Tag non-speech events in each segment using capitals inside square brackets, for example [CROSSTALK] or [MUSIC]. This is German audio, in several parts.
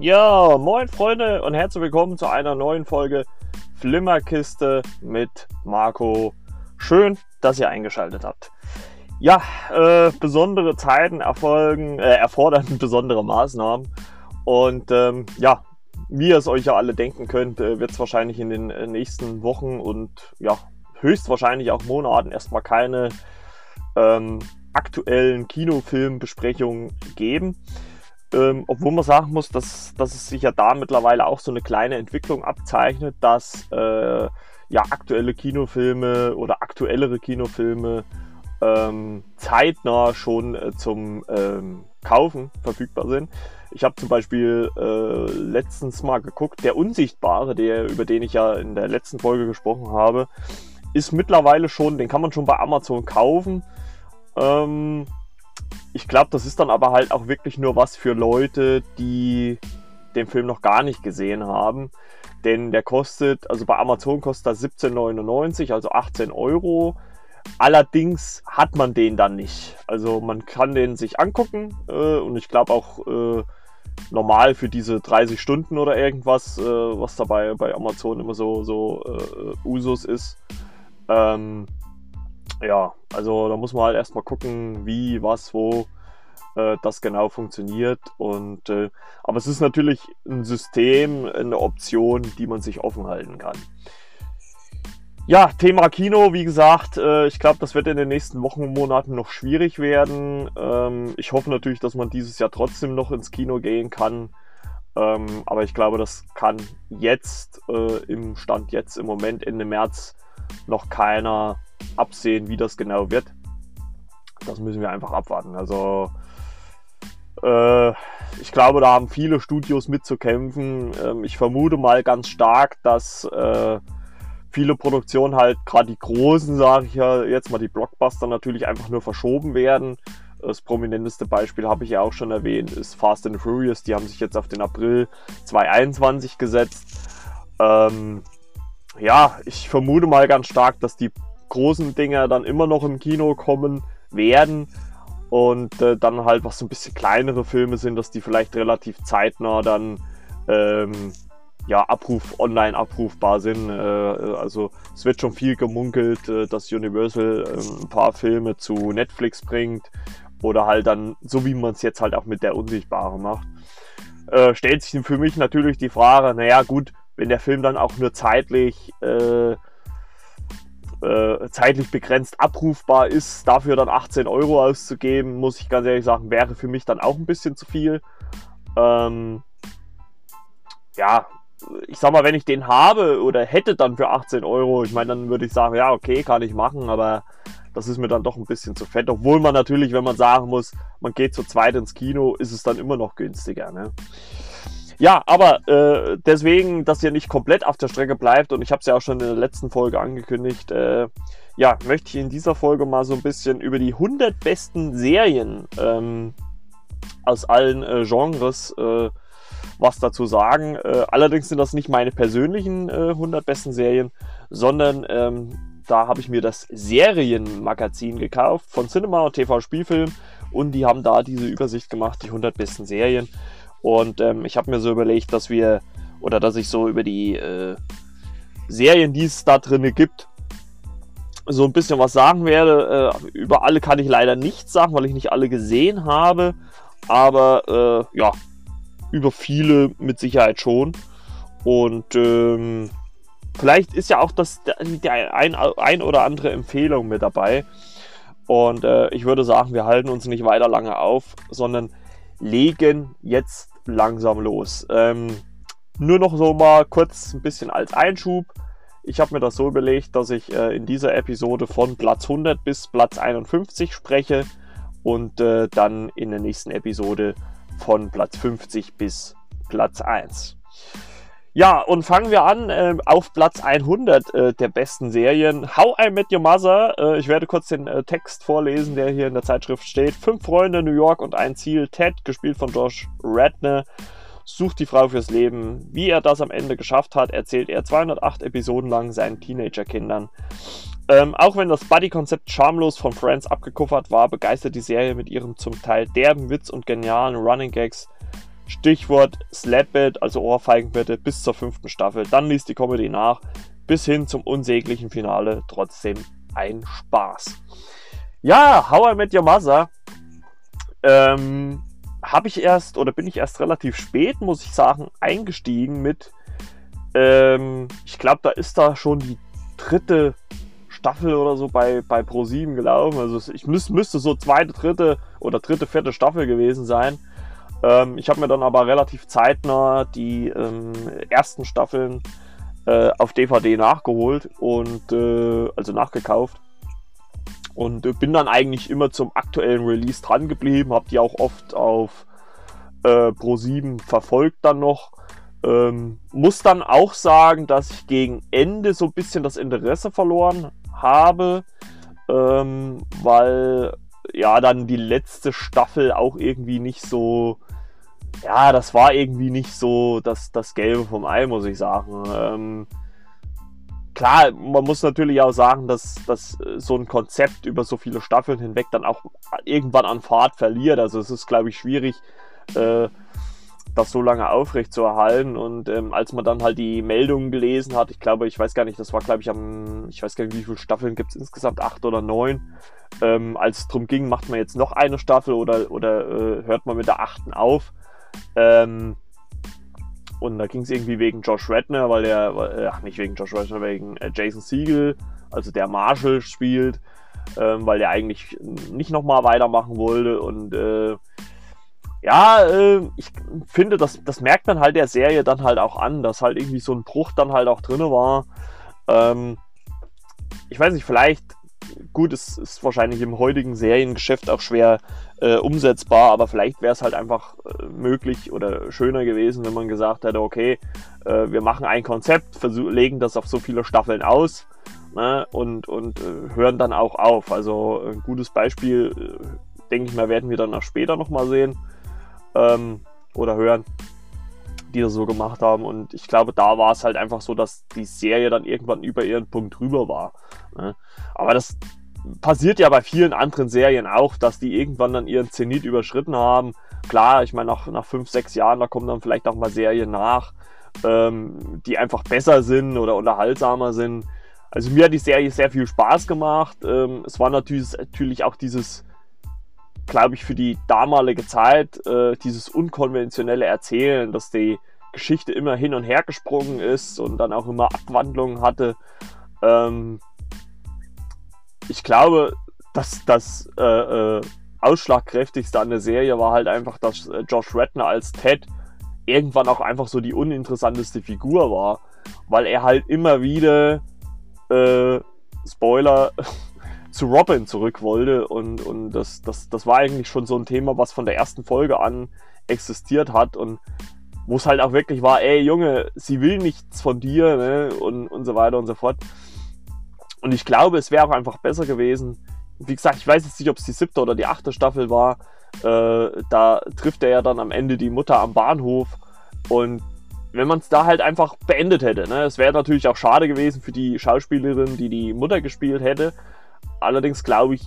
Ja, moin Freunde und herzlich willkommen zu einer neuen Folge Flimmerkiste mit Marco. Schön, dass ihr eingeschaltet habt. Ja, äh, besondere Zeiten erfolgen, äh, erfordern [LAUGHS] besondere Maßnahmen. Und ähm, ja, wie ihr es euch ja alle denken könnt, äh, wird es wahrscheinlich in den äh, nächsten Wochen und ja, höchstwahrscheinlich auch Monaten erstmal keine ähm, aktuellen Kinofilmbesprechungen geben. Ähm, obwohl man sagen muss, dass, dass es sich ja da mittlerweile auch so eine kleine Entwicklung abzeichnet, dass äh, ja aktuelle Kinofilme oder aktuellere Kinofilme ähm, zeitnah schon äh, zum ähm, Kaufen verfügbar sind. Ich habe zum Beispiel äh, letztens mal geguckt, der Unsichtbare, der, über den ich ja in der letzten Folge gesprochen habe, ist mittlerweile schon, den kann man schon bei Amazon kaufen. Ähm, ich glaube, das ist dann aber halt auch wirklich nur was für Leute, die den Film noch gar nicht gesehen haben. Denn der kostet, also bei Amazon kostet er 17,99, also 18 Euro. Allerdings hat man den dann nicht. Also man kann den sich angucken äh, und ich glaube auch äh, normal für diese 30 Stunden oder irgendwas, äh, was dabei bei Amazon immer so, so äh, Usus ist. Ähm, ja, also da muss man halt erstmal gucken, wie, was, wo äh, das genau funktioniert. Und äh, aber es ist natürlich ein System, eine Option, die man sich offen halten kann. Ja, Thema Kino, wie gesagt, äh, ich glaube, das wird in den nächsten Wochen und Monaten noch schwierig werden. Ähm, ich hoffe natürlich, dass man dieses Jahr trotzdem noch ins Kino gehen kann. Ähm, aber ich glaube, das kann jetzt äh, im Stand jetzt im Moment Ende März noch keiner absehen, wie das genau wird. Das müssen wir einfach abwarten. Also äh, ich glaube, da haben viele Studios mitzukämpfen. Ähm, ich vermute mal ganz stark, dass äh, viele Produktionen halt, gerade die großen, sage ich ja jetzt mal die Blockbuster, natürlich einfach nur verschoben werden. Das prominenteste Beispiel habe ich ja auch schon erwähnt, ist Fast and Furious. Die haben sich jetzt auf den April 2021 gesetzt. Ähm, ja, ich vermute mal ganz stark, dass die großen Dinger dann immer noch im Kino kommen werden und äh, dann halt, was so ein bisschen kleinere Filme sind, dass die vielleicht relativ zeitnah dann ähm, ja, Abruf, online abrufbar sind. Äh, also es wird schon viel gemunkelt, äh, dass Universal äh, ein paar Filme zu Netflix bringt oder halt dann, so wie man es jetzt halt auch mit der Unsichtbare macht. Äh, stellt sich für mich natürlich die Frage, naja gut, wenn der Film dann auch nur zeitlich äh, äh, zeitlich begrenzt abrufbar ist, dafür dann 18 Euro auszugeben, muss ich ganz ehrlich sagen, wäre für mich dann auch ein bisschen zu viel. Ähm, ja, ich sag mal, wenn ich den habe oder hätte dann für 18 Euro, ich meine, dann würde ich sagen, ja, okay, kann ich machen, aber das ist mir dann doch ein bisschen zu fett. Obwohl man natürlich, wenn man sagen muss, man geht zu zweit ins Kino, ist es dann immer noch günstiger. Ne? Ja, aber äh, deswegen, dass ihr nicht komplett auf der Strecke bleibt und ich habe es ja auch schon in der letzten Folge angekündigt, äh, ja, möchte ich in dieser Folge mal so ein bisschen über die 100 besten Serien ähm, aus allen äh, Genres äh, was dazu sagen. Äh, allerdings sind das nicht meine persönlichen 100 äh, besten Serien, sondern ähm, da habe ich mir das Serienmagazin gekauft von Cinema und TV Spielfilm und die haben da diese Übersicht gemacht, die 100 besten Serien. Und ähm, ich habe mir so überlegt, dass wir, oder dass ich so über die äh, Serien, die es da drin gibt, so ein bisschen was sagen werde. Äh, über alle kann ich leider nichts sagen, weil ich nicht alle gesehen habe. Aber äh, ja, über viele mit Sicherheit schon. Und ähm, vielleicht ist ja auch das der ein, ein oder andere Empfehlung mit dabei. Und äh, ich würde sagen, wir halten uns nicht weiter lange auf, sondern legen jetzt langsam los. Ähm, nur noch so mal kurz ein bisschen als Einschub. Ich habe mir das so überlegt, dass ich äh, in dieser Episode von Platz 100 bis Platz 51 spreche und äh, dann in der nächsten Episode von Platz 50 bis Platz 1. Ja, und fangen wir an äh, auf Platz 100 äh, der besten Serien. How I Met Your Mother. Äh, ich werde kurz den äh, Text vorlesen, der hier in der Zeitschrift steht. Fünf Freunde, New York und ein Ziel. Ted, gespielt von Josh Radner. sucht die Frau fürs Leben. Wie er das am Ende geschafft hat, erzählt er 208 Episoden lang seinen Teenagerkindern. Ähm, auch wenn das Buddy-Konzept schamlos von Friends abgekuffert war, begeistert die Serie mit ihrem zum Teil derben Witz und genialen Running Gags. Stichwort Slapbit, also Ohrfeigenbitte, bis zur fünften Staffel. Dann ließ die Comedy nach, bis hin zum unsäglichen Finale. Trotzdem ein Spaß. Ja, How I Met Your Mother ähm, habe ich erst oder bin ich erst relativ spät, muss ich sagen, eingestiegen mit. Ähm, ich glaube, da ist da schon die dritte Staffel oder so bei, bei Pro7 gelaufen. Also ich müß, müsste so zweite, dritte oder dritte, vierte Staffel gewesen sein. Ähm, ich habe mir dann aber relativ zeitnah die ähm, ersten Staffeln äh, auf DVD nachgeholt und äh, also nachgekauft. Und äh, bin dann eigentlich immer zum aktuellen Release dran geblieben, habe die auch oft auf äh, Pro7 verfolgt dann noch. Ähm, muss dann auch sagen, dass ich gegen Ende so ein bisschen das Interesse verloren habe, ähm, weil ja dann die letzte Staffel auch irgendwie nicht so, ja, das war irgendwie nicht so das, das Gelbe vom Ei, muss ich sagen. Ähm, klar, man muss natürlich auch sagen, dass, dass so ein Konzept über so viele Staffeln hinweg dann auch irgendwann an Fahrt verliert. Also es ist, glaube ich, schwierig, äh, das so lange aufrecht zu erhalten. Und ähm, als man dann halt die Meldungen gelesen hat, ich glaube, ich weiß gar nicht, das war, glaube ich, am, ich weiß gar nicht, wie viele Staffeln gibt es insgesamt, acht oder neun. Ähm, als es darum ging, macht man jetzt noch eine Staffel oder, oder äh, hört man mit der achten auf. Ähm, und da ging es irgendwie wegen Josh Redner, weil der, äh, ach nicht wegen Josh Redner, wegen äh, Jason Siegel, also der Marshall spielt, ähm, weil der eigentlich nicht nochmal weitermachen wollte. Und äh, ja, äh, ich finde, das, das merkt man halt der Serie dann halt auch an, dass halt irgendwie so ein Bruch dann halt auch drin war. Ähm, ich weiß nicht, vielleicht, gut, es ist wahrscheinlich im heutigen Seriengeschäft auch schwer äh, umsetzbar, aber vielleicht wäre es halt einfach äh, möglich oder schöner gewesen, wenn man gesagt hätte, okay, äh, wir machen ein Konzept, versuch, legen das auf so viele Staffeln aus ne, und, und äh, hören dann auch auf. Also ein gutes Beispiel, äh, denke ich mal, werden wir dann auch später nochmal sehen ähm, oder hören, die das so gemacht haben. Und ich glaube, da war es halt einfach so, dass die Serie dann irgendwann über ihren Punkt drüber war. Ne? Aber das passiert ja bei vielen anderen Serien auch, dass die irgendwann dann ihren Zenit überschritten haben. Klar, ich meine, nach, nach fünf, sechs Jahren, da kommen dann vielleicht auch mal Serien nach, ähm, die einfach besser sind oder unterhaltsamer sind. Also mir hat die Serie sehr viel Spaß gemacht. Ähm, es war natürlich, natürlich auch dieses glaube ich, für die damalige Zeit äh, dieses unkonventionelle Erzählen, dass die Geschichte immer hin und her gesprungen ist und dann auch immer Abwandlungen hatte. Ähm, ich glaube, dass das äh, äh, ausschlagkräftigste an der Serie war halt einfach, dass äh, Josh Redner als Ted irgendwann auch einfach so die uninteressanteste Figur war, weil er halt immer wieder äh, Spoiler [LAUGHS] zu Robin zurück wollte. Und, und das, das, das war eigentlich schon so ein Thema, was von der ersten Folge an existiert hat und wo es halt auch wirklich war, ey Junge, sie will nichts von dir ne? und, und so weiter und so fort. Und ich glaube, es wäre auch einfach besser gewesen. Wie gesagt, ich weiß jetzt nicht, ob es die siebte oder die achte Staffel war. Äh, da trifft er ja dann am Ende die Mutter am Bahnhof. Und wenn man es da halt einfach beendet hätte, ne? es wäre natürlich auch schade gewesen für die Schauspielerin, die die Mutter gespielt hätte. Allerdings glaube ich,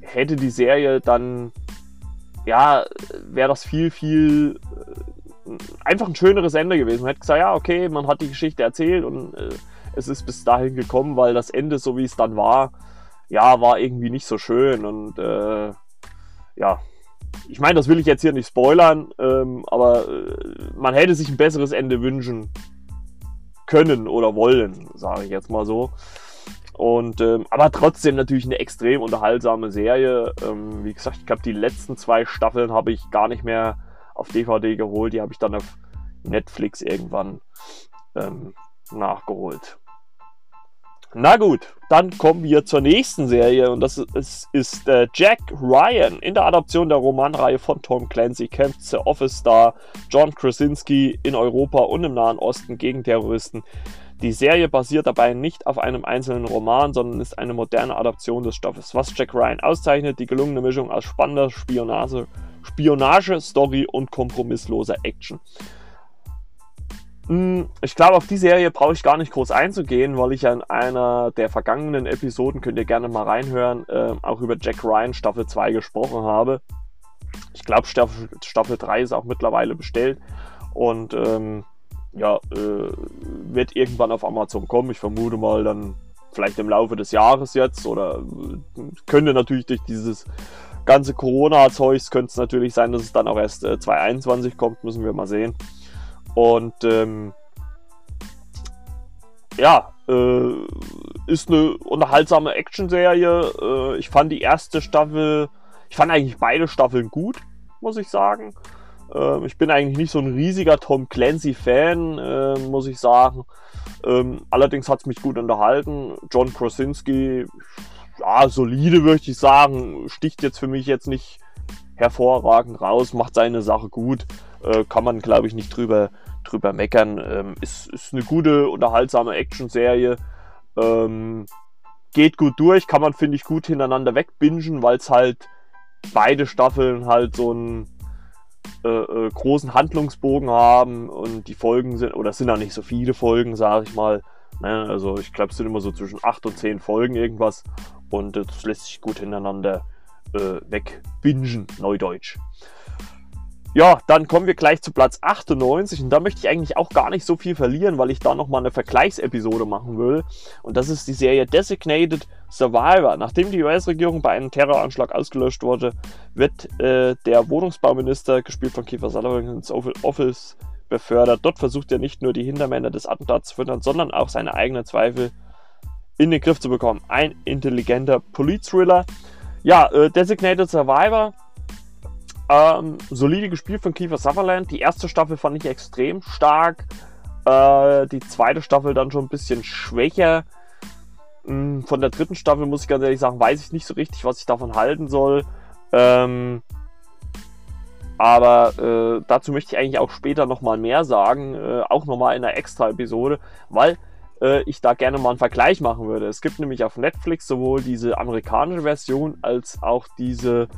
hätte die Serie dann, ja, wäre das viel, viel äh, einfach ein schöneres Ende gewesen. Man hätte gesagt, ja, okay, man hat die Geschichte erzählt und äh, es ist bis dahin gekommen, weil das Ende, so wie es dann war, ja, war irgendwie nicht so schön und äh, ja, ich meine, das will ich jetzt hier nicht spoilern, ähm, aber äh, man hätte sich ein besseres Ende wünschen können oder wollen, sage ich jetzt mal so. Und ähm, aber trotzdem natürlich eine extrem unterhaltsame Serie. Ähm, wie gesagt, ich glaube, die letzten zwei Staffeln habe ich gar nicht mehr auf DVD geholt. Die habe ich dann auf Netflix irgendwann ähm, nachgeholt. Na gut, dann kommen wir zur nächsten Serie und das ist, ist äh, Jack Ryan. In der Adaption der Romanreihe von Tom Clancy kämpft der Office-Star John Krasinski in Europa und im Nahen Osten gegen Terroristen. Die Serie basiert dabei nicht auf einem einzelnen Roman, sondern ist eine moderne Adaption des Stoffes. Was Jack Ryan auszeichnet, die gelungene Mischung aus spannender Spionage, Spionage Story und kompromissloser Action. Hm, ich glaube, auf die Serie brauche ich gar nicht groß einzugehen, weil ich ja in einer der vergangenen Episoden, könnt ihr gerne mal reinhören, äh, auch über Jack Ryan Staffel 2 gesprochen habe. Ich glaube, Staffel, Staffel 3 ist auch mittlerweile bestellt und ähm, ja, äh, wird irgendwann auf Amazon kommen. Ich vermute mal dann vielleicht im Laufe des Jahres jetzt oder äh, könnte natürlich durch dieses ganze Corona-Zeugs könnte es natürlich sein, dass es dann auch erst äh, 2021 kommt, müssen wir mal sehen. Und ähm, ja, äh, ist eine unterhaltsame Action-Serie. Äh, ich fand die erste Staffel, ich fand eigentlich beide Staffeln gut, muss ich sagen. Äh, ich bin eigentlich nicht so ein riesiger Tom Clancy-Fan, äh, muss ich sagen. Ähm, allerdings hat es mich gut unterhalten. John Krasinski, ja, solide würde ich sagen, sticht jetzt für mich jetzt nicht hervorragend raus, macht seine Sache gut. Äh, kann man, glaube ich, nicht drüber, drüber meckern. Ähm, ist, ist eine gute, unterhaltsame Action-Serie. Ähm, geht gut durch, kann man, finde ich, gut hintereinander wegbingen, weil es halt beide Staffeln halt so einen äh, äh, großen Handlungsbogen haben und die Folgen sind, oder es sind auch nicht so viele Folgen, sage ich mal. Ne? Also ich glaube, es sind immer so zwischen 8 und 10 Folgen irgendwas und das lässt sich gut hintereinander äh, wegbingen, Neudeutsch. Ja, dann kommen wir gleich zu Platz 98 und da möchte ich eigentlich auch gar nicht so viel verlieren, weil ich da nochmal eine Vergleichsepisode machen will. Und das ist die Serie Designated Survivor. Nachdem die US-Regierung bei einem Terroranschlag ausgelöscht wurde, wird äh, der Wohnungsbauminister, gespielt von Kiefer Sutherland, ins Office befördert. Dort versucht er nicht nur die Hintermänner des Attentats zu füttern, sondern auch seine eigenen Zweifel in den Griff zu bekommen. Ein intelligenter Polit-Thriller. Ja, äh, Designated Survivor. Ähm, solide gespielt von Kiefer Sutherland. Die erste Staffel fand ich extrem stark. Äh, die zweite Staffel dann schon ein bisschen schwächer. Hm, von der dritten Staffel muss ich ganz ehrlich sagen, weiß ich nicht so richtig, was ich davon halten soll. Ähm, aber äh, dazu möchte ich eigentlich auch später nochmal mehr sagen, äh, auch nochmal in einer Extra-Episode, weil äh, ich da gerne mal einen Vergleich machen würde. Es gibt nämlich auf Netflix sowohl diese amerikanische Version als auch diese.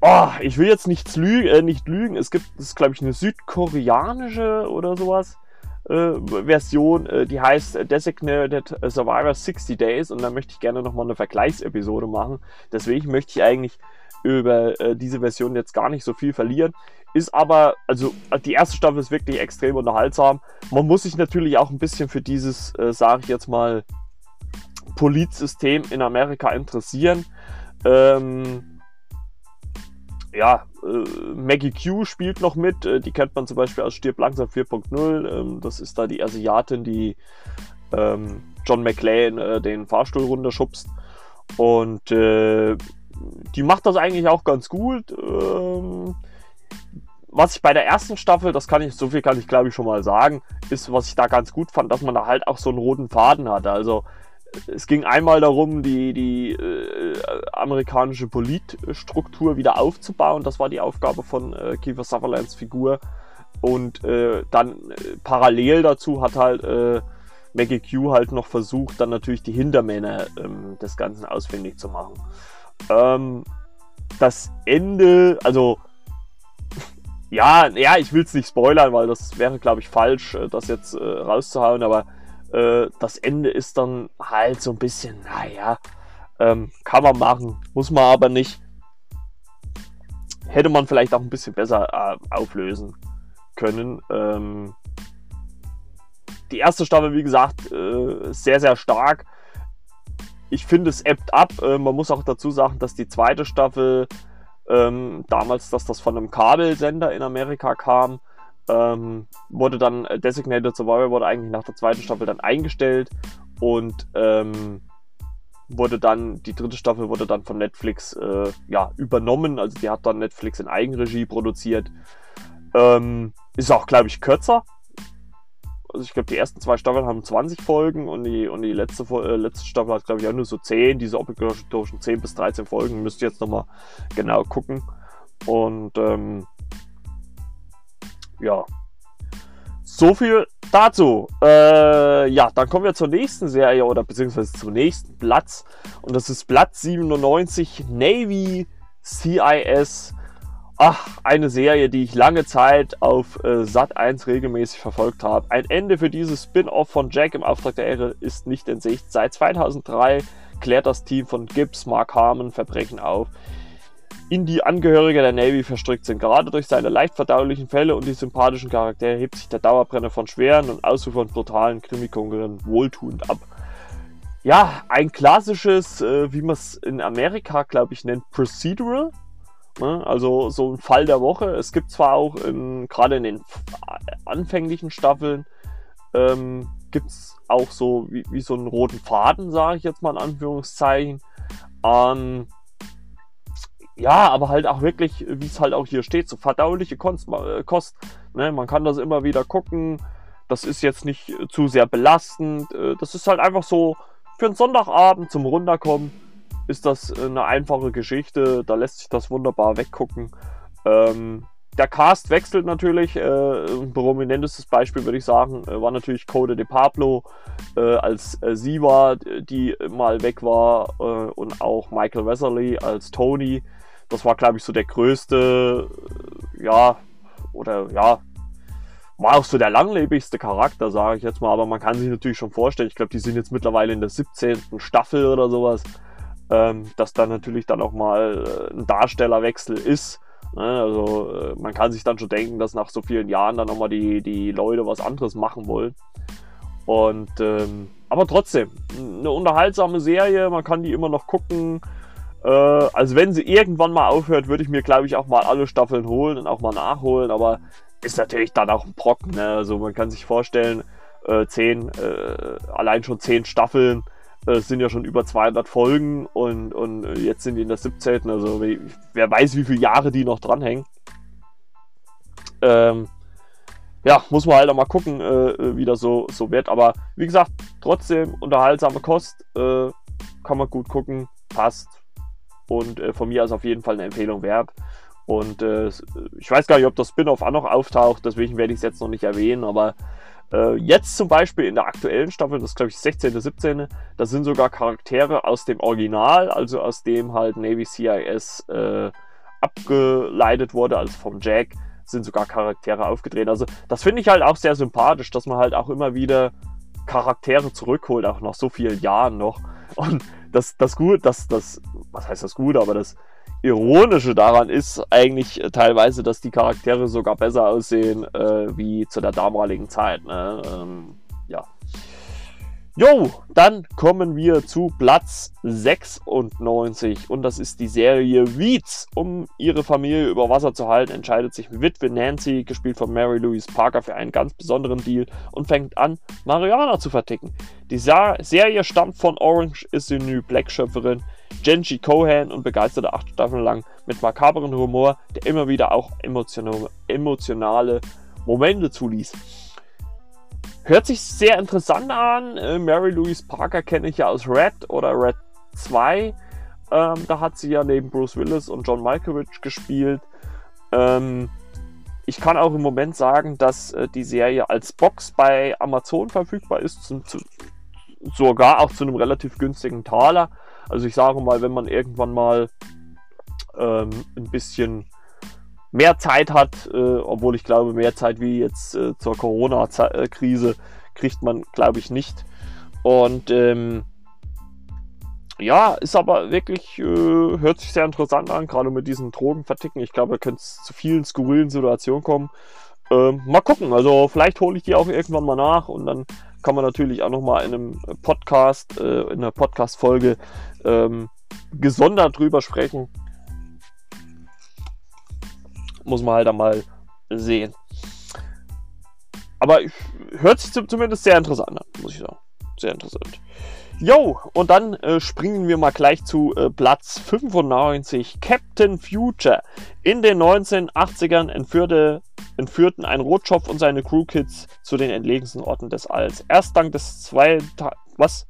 Oh, ich will jetzt nichts lügen, äh, nicht lügen. Es gibt, das ist glaube ich eine südkoreanische oder sowas. Äh, Version, äh, die heißt Designated Survivor 60 Days und da möchte ich gerne nochmal eine Vergleichsepisode machen. Deswegen möchte ich eigentlich über äh, diese Version jetzt gar nicht so viel verlieren. Ist aber, also die erste Staffel ist wirklich extrem unterhaltsam. Man muss sich natürlich auch ein bisschen für dieses, äh, sage ich jetzt mal, Polizsystem in Amerika interessieren. Ähm, ja, äh, Maggie Q spielt noch mit. Äh, die kennt man zum Beispiel aus Stirb langsam 4.0. Ähm, das ist da die Asiatin, die ähm, John McClane äh, den Fahrstuhl runterschubst. Und äh, die macht das eigentlich auch ganz gut. Ähm, was ich bei der ersten Staffel, das kann ich, so viel kann ich glaube ich schon mal sagen, ist, was ich da ganz gut fand, dass man da halt auch so einen roten Faden hatte. Also es ging einmal darum, die, die äh, amerikanische Politstruktur wieder aufzubauen. Das war die Aufgabe von äh, Kiefer Sutherlands Figur. Und äh, dann äh, parallel dazu hat halt äh, Maggie Q halt noch versucht, dann natürlich die Hintermänner ähm, des Ganzen ausfindig zu machen. Ähm, das Ende, also [LAUGHS] ja, ja, ich will es nicht spoilern, weil das wäre, glaube ich, falsch, äh, das jetzt rauszuhauen, aber äh, das Ende ist dann halt so ein bisschen, naja, ähm, kann man machen, muss man aber nicht. Hätte man vielleicht auch ein bisschen besser äh, auflösen können. Ähm, die erste Staffel, wie gesagt, äh, sehr, sehr stark. Ich finde, es ebbt ab. Äh, man muss auch dazu sagen, dass die zweite Staffel ähm, damals, dass das von einem Kabelsender in Amerika kam, ähm, wurde dann äh, Designated Survivor wurde eigentlich nach der zweiten Staffel dann eingestellt und ähm, wurde dann die dritte Staffel wurde dann von Netflix äh, ja übernommen, also die hat dann Netflix in Eigenregie produziert. Ähm, ist auch glaube ich kürzer, also ich glaube, die ersten zwei Staffeln haben 20 Folgen und die, und die letzte, äh, letzte Staffel hat, glaube ich, auch nur so 10, diese obligatorischen 10 bis 13 Folgen. Müsst ihr jetzt nochmal genau gucken. Und ähm, ja, so viel dazu. Äh, ja, dann kommen wir zur nächsten Serie oder beziehungsweise zum nächsten Platz. Und das ist Platz 97 Navy CIS Ach, eine Serie, die ich lange Zeit auf äh, Sat 1 regelmäßig verfolgt habe. Ein Ende für dieses Spin-off von Jack im Auftrag der Ehre ist nicht in Sicht. Seit 2003 klärt das Team von Gibbs, Mark Harmon Verbrechen auf, in die Angehörige der Navy verstrickt sind. Gerade durch seine leicht verdaulichen Fälle und die sympathischen Charaktere hebt sich der Dauerbrenner von schweren und ausufernd brutalen Krimikonkurrenten wohltuend ab. Ja, ein klassisches, äh, wie man es in Amerika, glaube ich, nennt, Procedural. Ne? Also so ein Fall der Woche. Es gibt zwar auch gerade in den anfänglichen Staffeln ähm, gibt es auch so wie, wie, so einen roten Faden, sage ich jetzt mal in Anführungszeichen. Ähm, ja, aber halt auch wirklich, wie es halt auch hier steht, so verdauliche Kost. Äh, Kost ne? Man kann das immer wieder gucken. Das ist jetzt nicht zu sehr belastend. Äh, das ist halt einfach so für einen Sonntagabend zum Runterkommen ist das eine einfache Geschichte. Da lässt sich das wunderbar weggucken. Ähm, der Cast wechselt natürlich. Äh, ein prominentestes Beispiel würde ich sagen, äh, war natürlich Code de Pablo äh, als äh, Siva, die mal weg war, äh, und auch Michael Weatherly als Tony. Das war, glaube ich, so der größte, äh, ja, oder ja, war auch so der langlebigste Charakter, sage ich jetzt mal. Aber man kann sich natürlich schon vorstellen, ich glaube, die sind jetzt mittlerweile in der 17. Staffel oder sowas ähm, dass da natürlich dann auch mal äh, ein Darstellerwechsel ist. Ne? Also äh, man kann sich dann schon denken, dass nach so vielen Jahren dann nochmal die, die Leute was anderes machen wollen. Und ähm, aber trotzdem, eine unterhaltsame Serie, man kann die immer noch gucken. Äh, also wenn sie irgendwann mal aufhört, würde ich mir, glaube ich, auch mal alle Staffeln holen und auch mal nachholen. Aber ist natürlich dann auch ein Brocken. Ne? Also man kann sich vorstellen, äh, zehn, äh, allein schon zehn Staffeln äh, sind ja schon über 200 Folgen und, und jetzt sind die in der 17. Also wer weiß, wie viele Jahre die noch dranhängen. Ähm, ja, muss man halt auch mal gucken, äh, wie das so, so wird. Aber wie gesagt, trotzdem unterhaltsame Kost. Äh, kann man gut gucken, passt. Und äh, von mir ist auf jeden Fall eine Empfehlung wert. Und äh, ich weiß gar nicht, ob das Spin-off auch noch auftaucht, deswegen werde ich es jetzt noch nicht erwähnen, aber äh, jetzt zum Beispiel in der aktuellen Staffel, das ist glaube ich 16., 17., da sind sogar Charaktere aus dem Original, also aus dem halt Navy CIS äh, abgeleitet wurde, also vom Jack, sind sogar Charaktere aufgedreht. Also das finde ich halt auch sehr sympathisch, dass man halt auch immer wieder Charaktere zurückholt, auch nach so vielen Jahren noch. Und das, das gut, das, das, was heißt das gut, aber das Ironische daran ist eigentlich teilweise, dass die Charaktere sogar besser aussehen äh, wie zu der damaligen Zeit. Ne? Ähm, ja. Jo, dann kommen wir zu Platz 96 und das ist die Serie Weeds. Um ihre Familie über Wasser zu halten, entscheidet sich Witwe Nancy, gespielt von Mary Louise Parker, für einen ganz besonderen Deal und fängt an, Mariana zu verticken. Die Sa Serie stammt von Orange is the New Black Schöpferin Genji Cohan und begeisterte acht Staffeln lang mit makaberen Humor, der immer wieder auch emotionale Momente zuließ. Hört sich sehr interessant an. Äh, Mary Louise Parker kenne ich ja aus Red oder Red 2. Ähm, da hat sie ja neben Bruce Willis und John Malkovich gespielt. Ähm, ich kann auch im Moment sagen, dass äh, die Serie als Box bei Amazon verfügbar ist, zum, zu, sogar auch zu einem relativ günstigen Taler. Also ich sage mal, wenn man irgendwann mal ähm, ein bisschen mehr Zeit hat, äh, obwohl ich glaube, mehr Zeit wie jetzt äh, zur Corona-Krise kriegt man, glaube ich, nicht. Und ähm, ja, ist aber wirklich, äh, hört sich sehr interessant an, gerade mit diesen Drogenverticken. Ich glaube, da könnte es zu vielen skurrilen Situationen kommen. Ähm, mal gucken, also vielleicht hole ich die auch irgendwann mal nach und dann kann man natürlich auch nochmal in einem Podcast, äh, in einer Podcast-Folge ähm, gesondert drüber sprechen muss man halt einmal sehen. Aber hört sich zumindest sehr interessant an, muss ich sagen. Sehr interessant. Jo, und dann äh, springen wir mal gleich zu äh, Platz 95. Captain Future. In den 1980ern entführte, entführten ein Rotschopf und seine Crewkids zu den entlegensten Orten des Alls. Erst dank des zwei was?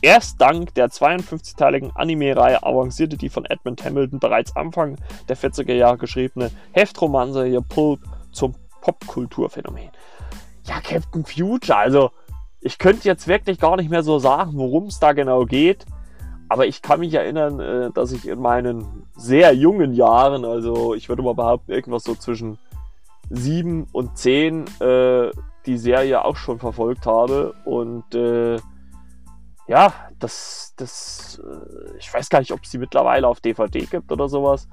Erst dank der 52-teiligen Anime-Reihe avancierte die von Edmund Hamilton bereits Anfang der 40er Jahre geschriebene Heftromanze hier Pulp zum Popkulturphänomen. Ja, Captain Future, also ich könnte jetzt wirklich gar nicht mehr so sagen, worum es da genau geht, Aber ich kann mich erinnern, äh, dass ich in meinen sehr jungen Jahren, also ich würde mal behaupten, irgendwas so zwischen sieben und zehn, äh, die Serie auch schon verfolgt habe. Und äh, ja, das, das, äh, ich weiß gar nicht, ob es die mittlerweile auf DVD gibt oder sowas.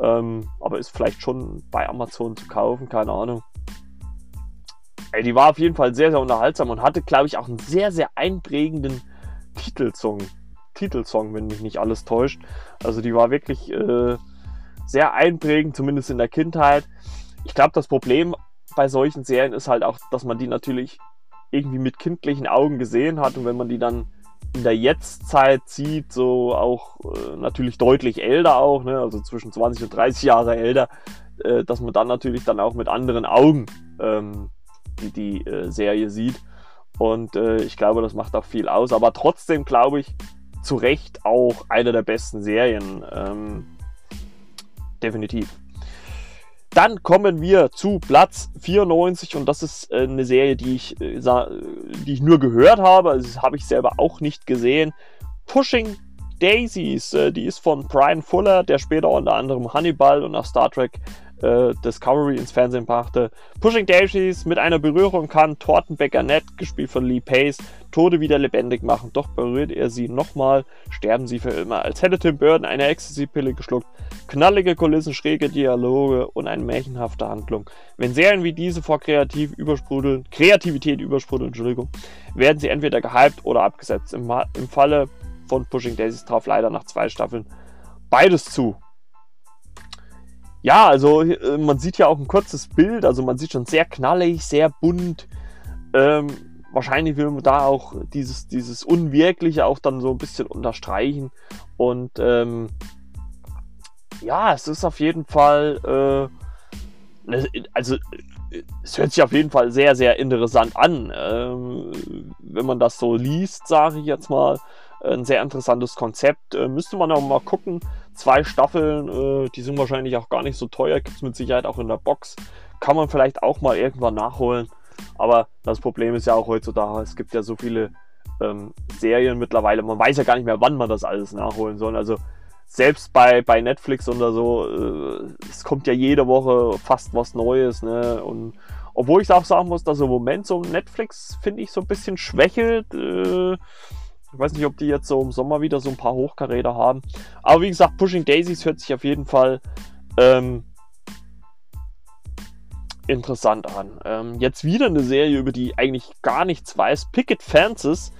Ähm, aber ist vielleicht schon bei Amazon zu kaufen, keine Ahnung. Ey, die war auf jeden Fall sehr, sehr unterhaltsam und hatte, glaube ich, auch einen sehr, sehr einprägenden Titelsong. Titelsong, wenn mich nicht alles täuscht. Also die war wirklich äh, sehr einprägend, zumindest in der Kindheit. Ich glaube, das Problem bei solchen Serien ist halt auch, dass man die natürlich irgendwie mit kindlichen Augen gesehen hat und wenn man die dann in der Jetztzeit sieht, so auch äh, natürlich deutlich älter auch, ne? also zwischen 20 und 30 Jahre älter, äh, dass man dann natürlich dann auch mit anderen Augen ähm, die, die äh, Serie sieht. Und äh, ich glaube, das macht auch viel aus. Aber trotzdem glaube ich, zu Recht auch eine der besten Serien. Ähm, definitiv. Dann kommen wir zu Platz 94 und das ist äh, eine Serie, die ich, äh, die ich nur gehört habe. Also das habe ich selber auch nicht gesehen. Pushing Daisies, äh, die ist von Brian Fuller, der später unter anderem Hannibal und auch Star Trek äh, Discovery ins Fernsehen brachte. Pushing Daisies mit einer Berührung kann Tortenbecker Nett, gespielt von Lee Pace, Tode wieder lebendig machen. Doch berührt er sie nochmal, sterben sie für immer. Als hätte Tim Burton eine Ecstasy-Pille geschluckt. Knallige Kulissen, schräge Dialoge und eine märchenhafte Handlung. Wenn Serien wie diese vor kreativ übersprudeln, Kreativität übersprudeln, Entschuldigung, werden sie entweder gehypt oder abgesetzt. Im, im Falle von Pushing Daisies traf leider nach zwei Staffeln beides zu. Ja, also äh, man sieht ja auch ein kurzes Bild, also man sieht schon sehr knallig, sehr bunt. Ähm, wahrscheinlich will man da auch dieses, dieses Unwirkliche auch dann so ein bisschen unterstreichen. Und ähm, ja, es ist auf jeden Fall, äh, also es hört sich auf jeden Fall sehr, sehr interessant an. Ähm, wenn man das so liest, sage ich jetzt mal, ein sehr interessantes Konzept. Äh, müsste man auch mal gucken. Zwei Staffeln, äh, die sind wahrscheinlich auch gar nicht so teuer, gibt es mit Sicherheit auch in der Box. Kann man vielleicht auch mal irgendwann nachholen. Aber das Problem ist ja auch heutzutage, es gibt ja so viele ähm, Serien mittlerweile, man weiß ja gar nicht mehr, wann man das alles nachholen soll. Also selbst bei, bei Netflix oder so, äh, es kommt ja jede Woche fast was Neues. Ne? Und obwohl ich auch sagen muss, dass im Moment so Netflix, finde ich, so ein bisschen schwächelt. Äh, ich weiß nicht, ob die jetzt so im Sommer wieder so ein paar Hochkaräter haben. Aber wie gesagt, Pushing Daisies hört sich auf jeden Fall ähm, interessant an. Ähm, jetzt wieder eine Serie, über die eigentlich gar nichts weiß. Picket Fences.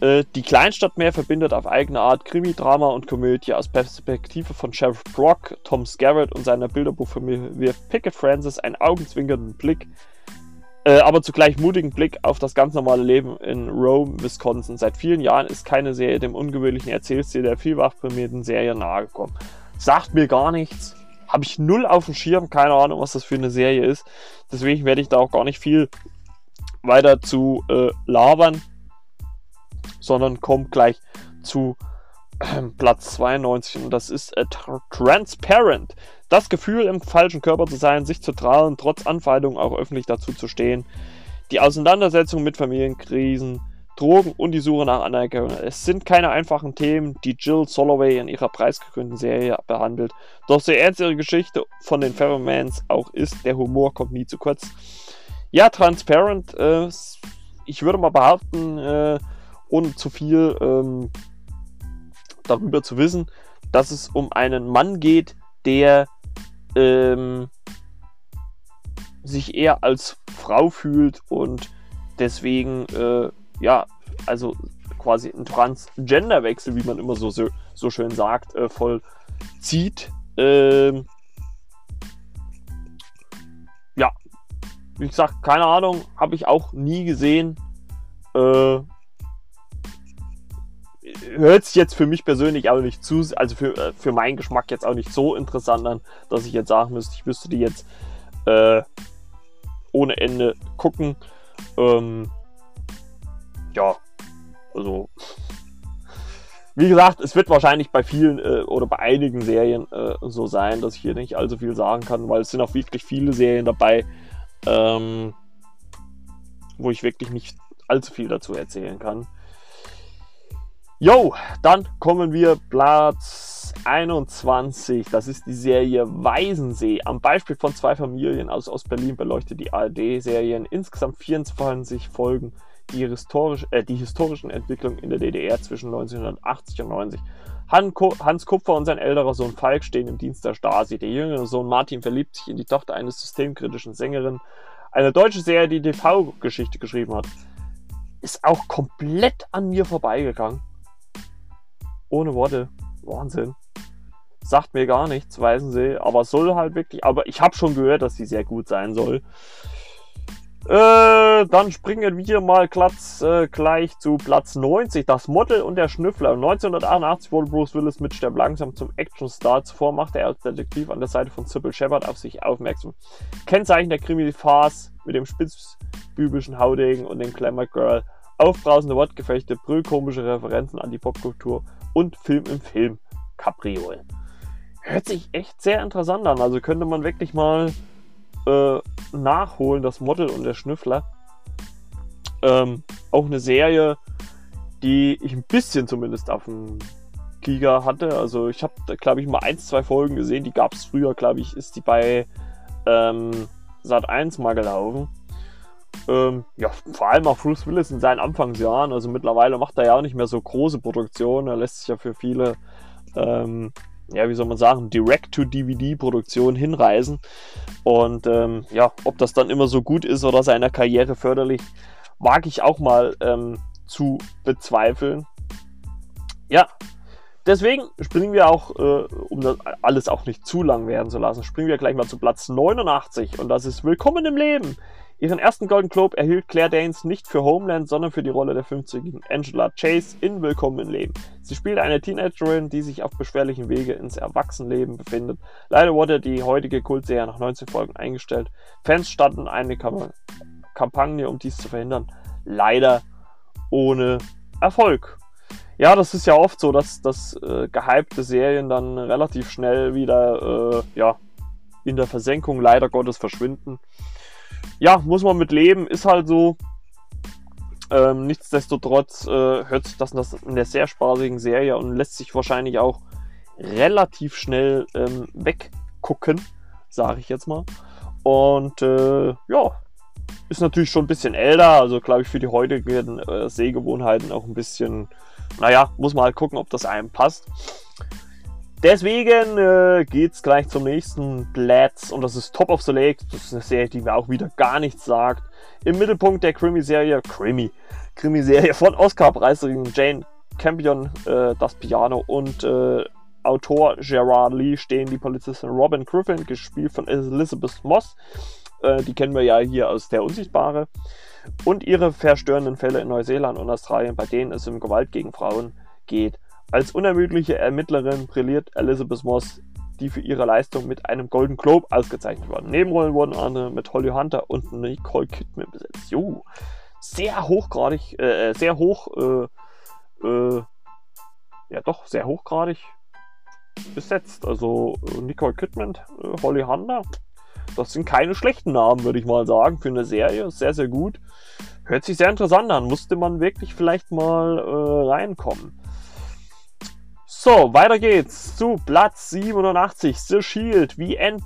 Äh, die Kleinstadt mehr verbindet auf eigene Art Krimi, Drama und Komödie. Aus Perspektive von Sheriff Brock, Tom Scarrett und seiner Bilderbuchfamilie wirft Picket Francis einen augenzwinkernden Blick äh, aber zugleich mutigen Blick auf das ganz normale Leben in Rome, Wisconsin. Seit vielen Jahren ist keine Serie dem ungewöhnlichen Erzählstil der vielfach prämierten Serie nahegekommen. Sagt mir gar nichts. Habe ich null auf dem Schirm, keine Ahnung, was das für eine Serie ist. Deswegen werde ich da auch gar nicht viel weiter zu äh, labern, sondern kommt gleich zu [CLEARS THROAT] Platz 92 und das ist äh, Transparent. Das Gefühl, im falschen Körper zu sein, sich zu trauen, trotz Anfeindungen auch öffentlich dazu zu stehen. Die Auseinandersetzung mit Familienkrisen, Drogen und die Suche nach Anerkennung. Es sind keine einfachen Themen, die Jill Soloway in ihrer preisgekrönten Serie behandelt. Doch so ernst ihre Geschichte von den Pheromans auch ist, der Humor kommt nie zu kurz. Ja, Transparent, äh, ich würde mal behaupten, äh, ohne zu viel ähm, darüber zu wissen, dass es um einen Mann geht, der ähm, sich eher als Frau fühlt und deswegen, äh, ja, also quasi ein Transgender-Wechsel, wie man immer so, so, so schön sagt, äh, vollzieht. Ähm, ja, wie gesagt, keine Ahnung, habe ich auch nie gesehen. Äh, hört sich jetzt für mich persönlich auch nicht zu, also für, äh, für meinen Geschmack jetzt auch nicht so interessant an, dass ich jetzt sagen müsste, ich müsste die jetzt äh, ohne Ende gucken. Ähm, ja, also wie gesagt, es wird wahrscheinlich bei vielen äh, oder bei einigen Serien äh, so sein, dass ich hier nicht allzu viel sagen kann, weil es sind auch wirklich viele Serien dabei, ähm, wo ich wirklich nicht allzu viel dazu erzählen kann. Jo, dann kommen wir Platz 21. Das ist die Serie Weisensee. Am Beispiel von zwei Familien aus Ostberlin beleuchtet die ARD-Serien insgesamt 24 Folgen die, historisch, äh, die historischen Entwicklungen in der DDR zwischen 1980 und 90. Hans Kupfer und sein älterer Sohn Falk stehen im Dienst der Stasi. Der jüngere Sohn Martin verliebt sich in die Tochter eines systemkritischen Sängerinnen. Eine deutsche Serie, die TV-Geschichte geschrieben hat. Ist auch komplett an mir vorbeigegangen. Ohne Worte. Wahnsinn. Sagt mir gar nichts, weisen Sie. Aber soll halt wirklich. Aber ich habe schon gehört, dass sie sehr gut sein soll. Äh, dann springen wir mal Platz, äh, gleich zu Platz 90. Das Model und der Schnüffler. 1988 wurde Bruce Willis mit Sterb langsam zum Actionstar. Zuvor machte er als Detektiv an der Seite von Sybil Shepard auf sich aufmerksam. Kennzeichen der Krimi-Farce mit dem spitzbübischen Haudegen und dem Glamour Girl. Aufbrausende Wortgefechte, brüllkomische Referenzen an die Popkultur und Film im Film. Capriolen. Hört sich echt sehr interessant an. Also könnte man wirklich mal äh, nachholen, das Model und der Schnüffler. Ähm, auch eine Serie, die ich ein bisschen zumindest auf dem Giga hatte. Also ich habe, glaube ich, mal ein, zwei Folgen gesehen. Die gab es früher, glaube ich, ist die bei ähm, Sat 1 mal gelaufen. Ähm, ja, vor allem auch Bruce Willis in seinen Anfangsjahren. Also mittlerweile macht er ja auch nicht mehr so große Produktionen. Er lässt sich ja für viele ähm, ja, wie soll man sagen, Direct-to-DVD-Produktion hinreisen. Und ähm, ja, ob das dann immer so gut ist oder seiner Karriere förderlich, mag ich auch mal ähm, zu bezweifeln. Ja, deswegen springen wir auch, äh, um das alles auch nicht zu lang werden zu lassen, springen wir gleich mal zu Platz 89 und das ist Willkommen im Leben. Ihren ersten Golden Globe erhielt Claire Danes nicht für Homeland, sondern für die Rolle der 50-jährigen Angela Chase in Willkommen im Leben. Sie spielt eine Teenagerin, die sich auf beschwerlichen Wege ins Erwachsenenleben befindet. Leider wurde die heutige Kultserie nach 19 Folgen eingestellt. Fans starten eine Kampagne, um dies zu verhindern. Leider ohne Erfolg. Ja, das ist ja oft so, dass, dass äh, gehypte Serien dann relativ schnell wieder äh, ja, in der Versenkung leider Gottes verschwinden ja, muss man mit leben, ist halt so. Ähm, nichtsdestotrotz äh, hört sich das in der sehr spaßigen Serie und lässt sich wahrscheinlich auch relativ schnell ähm, weggucken, sage ich jetzt mal. Und äh, ja, ist natürlich schon ein bisschen älter, also glaube ich für die heutigen äh, Sehgewohnheiten auch ein bisschen, naja, muss man halt gucken, ob das einem passt. Deswegen äh, geht's gleich zum nächsten Platz und das ist Top of the Lake. Das ist eine Serie, die mir auch wieder gar nichts sagt. Im Mittelpunkt der Krimi-Serie, Krimi, Krimi-Serie von Oscar-Preisträgerin Jane Campion, äh, das Piano und äh, Autor Gerard Lee stehen die Polizistin Robin Griffin, gespielt von Elizabeth Moss. Äh, die kennen wir ja hier aus Der Unsichtbare. Und ihre verstörenden Fälle in Neuseeland und Australien, bei denen es um Gewalt gegen Frauen geht. Als unermüdliche Ermittlerin brilliert Elizabeth Moss, die für ihre Leistung mit einem Golden Globe ausgezeichnet wurde. Nebenrollen wurden andere mit Holly Hunter und Nicole Kidman besetzt. Jo, sehr hochgradig, äh, äh, sehr hoch, äh, äh, ja doch, sehr hochgradig besetzt. Also äh, Nicole Kidman, äh, Holly Hunter, das sind keine schlechten Namen, würde ich mal sagen, für eine Serie. Sehr, sehr gut. Hört sich sehr interessant an. Musste man wirklich vielleicht mal reinkommen. So, weiter geht's zu Platz 87. The Shield. Wie N.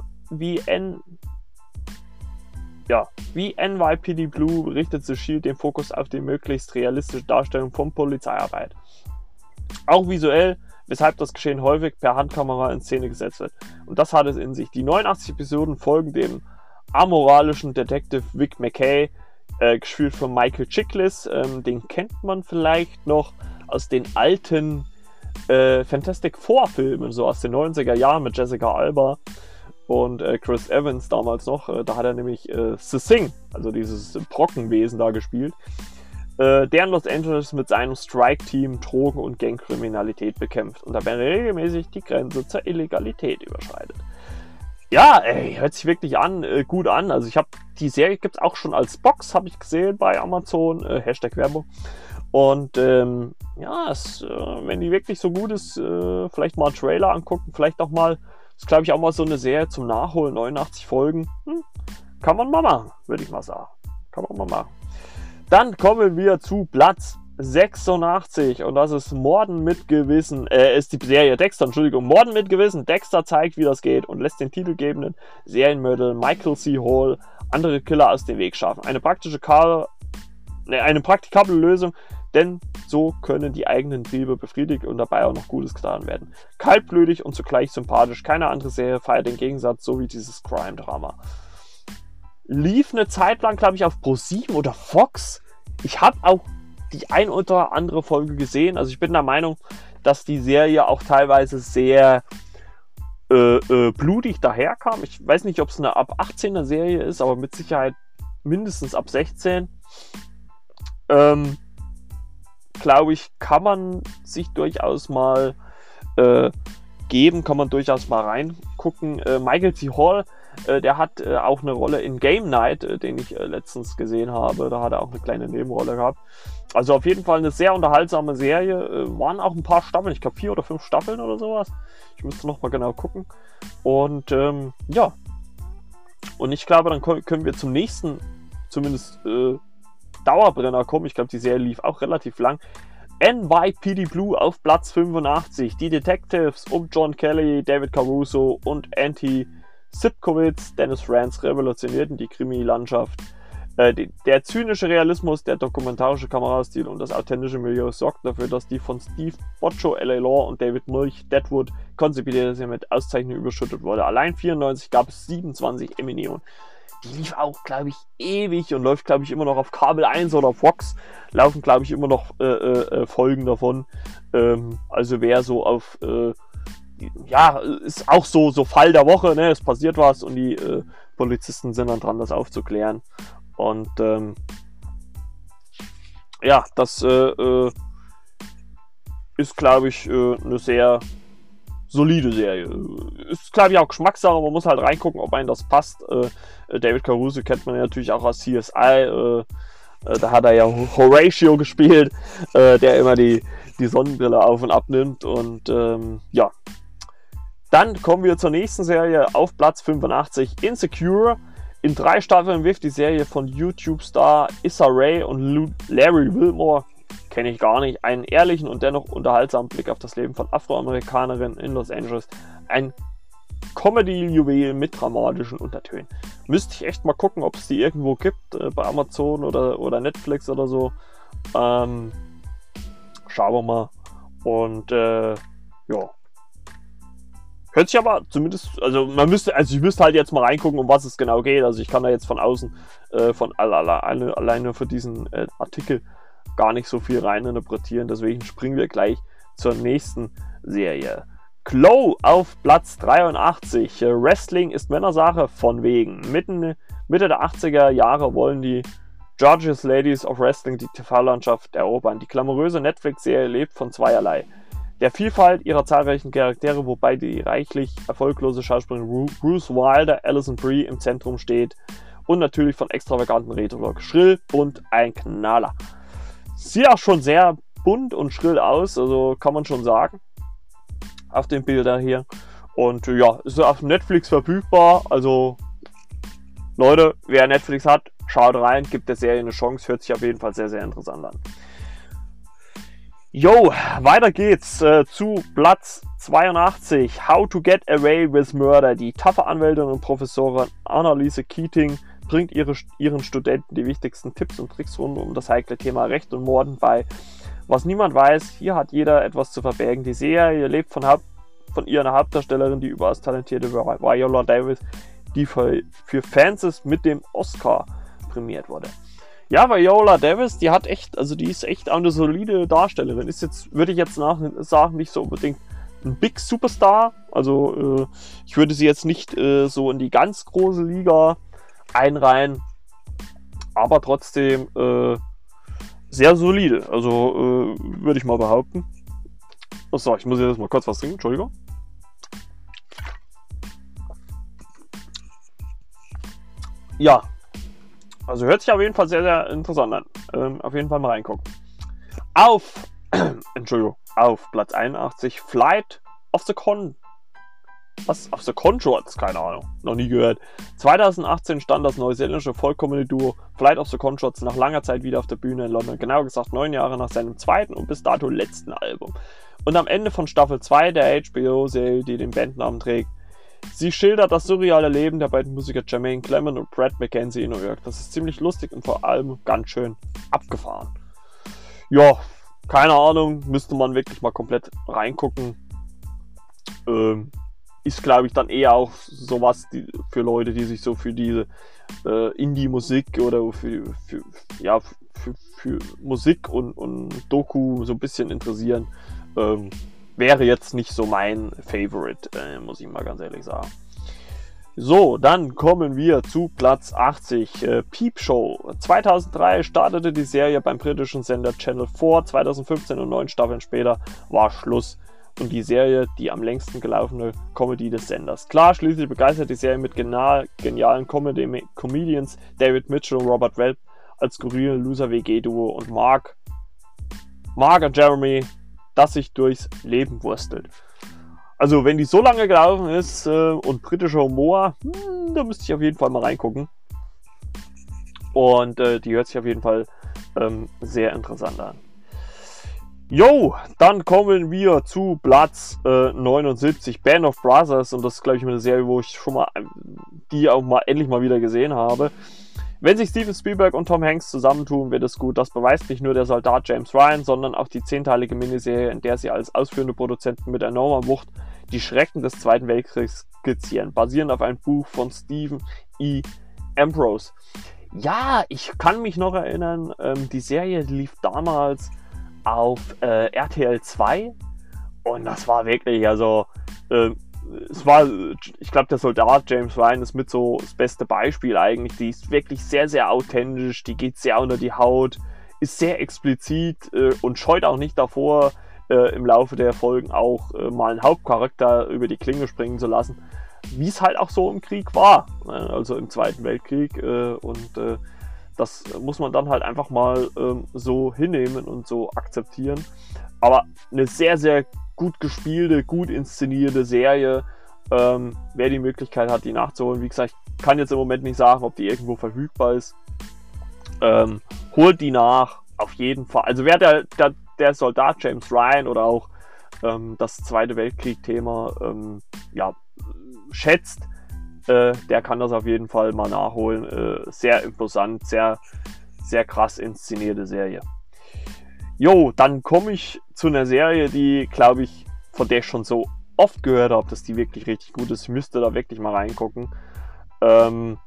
Ja, wie NYPD Blue richtet The Shield den Fokus auf die möglichst realistische Darstellung von Polizeiarbeit. Auch visuell, weshalb das Geschehen häufig per Handkamera in Szene gesetzt wird. Und das hat es in sich. Die 89 Episoden folgen dem amoralischen Detective Vic McKay, äh, gespielt von Michael Chiklis. Ähm, den kennt man vielleicht noch aus den alten äh, Fantastic Four Filmen, so aus den 90er Jahren mit Jessica Alba und äh, Chris Evans damals noch. Äh, da hat er nämlich äh, The Thing, also dieses Brockenwesen da gespielt, äh, der in Los Angeles mit seinem Strike-Team Drogen- und Gangkriminalität bekämpft und dabei regelmäßig die Grenze zur Illegalität überschreitet. Ja, ey, hört sich wirklich an, äh, gut an. Also ich habe die Serie gibt es auch schon als Box, habe ich gesehen bei Amazon, Hashtag Werbung. Und ähm, ja, es, äh, wenn die wirklich so gut ist, äh, vielleicht mal einen Trailer angucken, vielleicht auch mal, ist glaube ich auch mal so eine Serie zum Nachholen, 89 Folgen. Hm, kann man mal machen, würde ich mal sagen. Kann man mal machen. Dann kommen wir zu Platz 86 und das ist Morden mit Gewissen, äh, ist die Serie Dexter, Entschuldigung, Morden mit Gewissen. Dexter zeigt, wie das geht und lässt den titelgebenden Serienmörder Michael C. Hall andere Killer aus dem Weg schaffen. Eine praktische Kar ne, eine praktikable Lösung, denn so können die eigenen Triebe befriedigt und dabei auch noch Gutes getan werden. Kaltblütig und zugleich sympathisch. Keine andere Serie feiert den Gegensatz, so wie dieses Crime-Drama. Lief eine Zeit lang, glaube ich, auf Pro7 oder Fox. Ich habe auch die ein oder andere Folge gesehen. Also ich bin der Meinung, dass die Serie auch teilweise sehr äh, äh, blutig daherkam. Ich weiß nicht, ob es eine ab 18er Serie ist, aber mit Sicherheit mindestens ab 16. Ähm, Glaube ich, kann man sich durchaus mal äh, geben, kann man durchaus mal reingucken. Äh, Michael C. Hall äh, der hat äh, auch eine Rolle in Game Night, äh, den ich äh, letztens gesehen habe. Da hat er auch eine kleine Nebenrolle gehabt. Also auf jeden Fall eine sehr unterhaltsame Serie. Äh, waren auch ein paar Staffeln, ich glaube vier oder fünf Staffeln oder sowas. Ich müsste noch mal genau gucken. Und ähm, ja. Und ich glaube, dann können wir zum nächsten, zumindest Dauerbrenner kommen. Ich glaube, die Serie lief auch relativ lang. NYPD Blue auf Platz 85. Die Detectives um John Kelly, David Caruso und Anti Sipkowitz, Dennis Rance revolutionierten die Krimi-Landschaft. Äh, der zynische Realismus, der dokumentarische Kamerastil und das authentische Milieu sorgten dafür, dass die von Steve Boccio, L.A. Law und David Milch, Deadwood konzipierte Serie mit Auszeichnungen überschüttet wurde. Allein 94 gab es 27 Eminionen. Die lief auch, glaube ich, ewig und läuft, glaube ich, immer noch auf Kabel 1 oder Fox. Laufen, glaube ich, immer noch äh, äh, äh, Folgen davon. Ähm, also wer so auf äh, ja, ist auch so, so Fall der Woche, ne? Es passiert was und die äh, Polizisten sind dann dran, das aufzuklären. Und ähm, ja, das äh, ist, glaube ich, eine sehr solide Serie. Ist, glaube ich, auch Geschmackssache. Man muss halt reingucken, ob einem das passt. Äh, David Caruso kennt man ja natürlich auch aus CSI. Äh, da hat er ja Horatio gespielt, der immer die, die Sonnenbrille auf und abnimmt. Und ähm, ja, dann kommen wir zur nächsten Serie auf Platz 85, Insecure. In drei Staffeln wirft die Serie von YouTube-Star Issa Rae und Larry Wilmore, kenne ich gar nicht, einen ehrlichen und dennoch unterhaltsamen Blick auf das Leben von Afroamerikanerinnen in Los Angeles. Ein Comedy-Juwel mit dramatischen Untertönen. Müsste ich echt mal gucken, ob es die irgendwo gibt, äh, bei Amazon oder, oder Netflix oder so. Ähm, schauen wir mal. Und äh, ja, Hört sich aber zumindest, also man müsste, also ich müsste halt jetzt mal reingucken, um was es genau geht. Also ich kann da jetzt von außen, äh, von alleine, alleine für diesen äh, Artikel gar nicht so viel rein interpretieren. Deswegen springen wir gleich zur nächsten Serie. Glow auf Platz 83. Wrestling ist Männersache von wegen. Mitten, Mitte der 80er Jahre wollen die Georges Ladies of Wrestling die TV-Landschaft erobern. Die glamouröse Netflix-Serie lebt von zweierlei der Vielfalt ihrer zahlreichen Charaktere, wobei die reichlich erfolglose Schauspielerin Bruce Wilder, Alison Brie im Zentrum steht und natürlich von extravaganten Retro-Rock. Schrill, bunt, ein Knaller. Sieht auch schon sehr bunt und schrill aus, also kann man schon sagen. Auf den Bildern hier. Und ja, ist auf Netflix verfügbar. Also, Leute, wer Netflix hat, schaut rein, gibt der Serie eine Chance. Hört sich auf jeden Fall sehr, sehr interessant an. Jo, weiter geht's äh, zu Platz 82. How to Get Away with Murder. Die taffe Anwältin und Professorin Annalise Keating bringt ihre, ihren Studenten die wichtigsten Tipps und Tricks rund um das heikle Thema Recht und Morden bei. Was niemand weiß, hier hat jeder etwas zu verbergen. Die Serie lebt von, von ihrer Hauptdarstellerin, die überaus talentierte Viola Davis, die für, für Fans mit dem Oscar prämiert wurde. Ja, Viola Davis, die hat echt, also die ist echt eine solide Darstellerin. Ist jetzt, würde ich jetzt nach sagen, nicht so unbedingt ein Big Superstar. Also äh, ich würde sie jetzt nicht äh, so in die ganz große Liga einreihen, aber trotzdem äh, sehr solide. Also äh, würde ich mal behaupten. So, ich muss jetzt mal kurz was trinken, Entschuldigung. Ja, also hört sich auf jeden Fall sehr, sehr interessant an. Ähm, auf jeden Fall mal reingucken. Auf, [CLEARS THROAT] Entschuldigung, auf Platz 81, Flight of the Con Was? Auf The Conchords? Keine Ahnung. Noch nie gehört. 2018 stand das neuseeländische Vollkommene-Duo Flight of the Conchords nach langer Zeit wieder auf der Bühne in London. Genauer gesagt neun Jahre nach seinem zweiten und bis dato letzten Album. Und am Ende von Staffel 2 der HBO-Serie, die den Bandnamen trägt, Sie schildert das surreale Leben der beiden Musiker Jermaine Clement und Brad McKenzie in New York. Das ist ziemlich lustig und vor allem ganz schön abgefahren. Ja, keine Ahnung, müsste man wirklich mal komplett reingucken. Ähm, ist, glaube ich, dann eher auch sowas die, für Leute, die sich so für diese äh, Indie-Musik oder für, für, ja, für, für Musik und, und Doku so ein bisschen interessieren. Ähm, wäre jetzt nicht so mein Favorite, äh, muss ich mal ganz ehrlich sagen. So, dann kommen wir zu Platz 80. Äh, Peep Show. 2003 startete die Serie beim britischen Sender Channel 4. 2015 und neun Staffeln später war Schluss. Und die Serie, die am längsten gelaufene Comedy des Senders. Klar, schließlich begeistert die Serie mit genial, genialen Comedy Comedians David Mitchell und Robert Welp als skurrile Loser-WG-Duo und Mark, Mark und Jeremy das sich durchs Leben wurstelt. Also, wenn die so lange gelaufen ist äh, und britischer Humor, hm, da müsste ich auf jeden Fall mal reingucken. Und äh, die hört sich auf jeden Fall ähm, sehr interessant an. Jo, dann kommen wir zu Platz äh, 79, Band of Brothers. Und das ist, glaube ich, eine Serie, wo ich schon mal äh, die auch mal endlich mal wieder gesehen habe. Wenn sich Steven Spielberg und Tom Hanks zusammentun, wird es gut. Das beweist nicht nur der Soldat James Ryan, sondern auch die zehnteilige Miniserie, in der sie als ausführende Produzenten mit enormer Wucht die Schrecken des Zweiten Weltkriegs skizzieren, basierend auf einem Buch von Stephen E. Ambrose. Ja, ich kann mich noch erinnern, ähm, die Serie lief damals auf äh, RTL 2 und das war wirklich, also äh, es war, ich glaube, der Soldat James Ryan ist mit so das beste Beispiel eigentlich. Die ist wirklich sehr, sehr authentisch, die geht sehr unter die Haut, ist sehr explizit äh, und scheut auch nicht davor, äh, im Laufe der Folgen auch äh, mal einen Hauptcharakter über die Klinge springen zu lassen. Wie es halt auch so im Krieg war, ne? also im Zweiten Weltkrieg. Äh, und das muss man dann halt einfach mal ähm, so hinnehmen und so akzeptieren. Aber eine sehr, sehr gut gespielte, gut inszenierte Serie. Ähm, wer die Möglichkeit hat, die nachzuholen, wie gesagt, ich kann jetzt im Moment nicht sagen, ob die irgendwo verfügbar ist. Ähm, holt die nach, auf jeden Fall. Also wer der, der, der Soldat James Ryan oder auch ähm, das Zweite Weltkrieg-Thema ähm, ja, schätzt, äh, der kann das auf jeden Fall mal nachholen. Äh, sehr imposant, sehr, sehr krass inszenierte Serie. Jo, dann komme ich zu einer Serie, die, glaube ich, von der ich schon so oft gehört habe, dass die wirklich richtig gut ist. Ich müsste da wirklich mal reingucken. Ähm,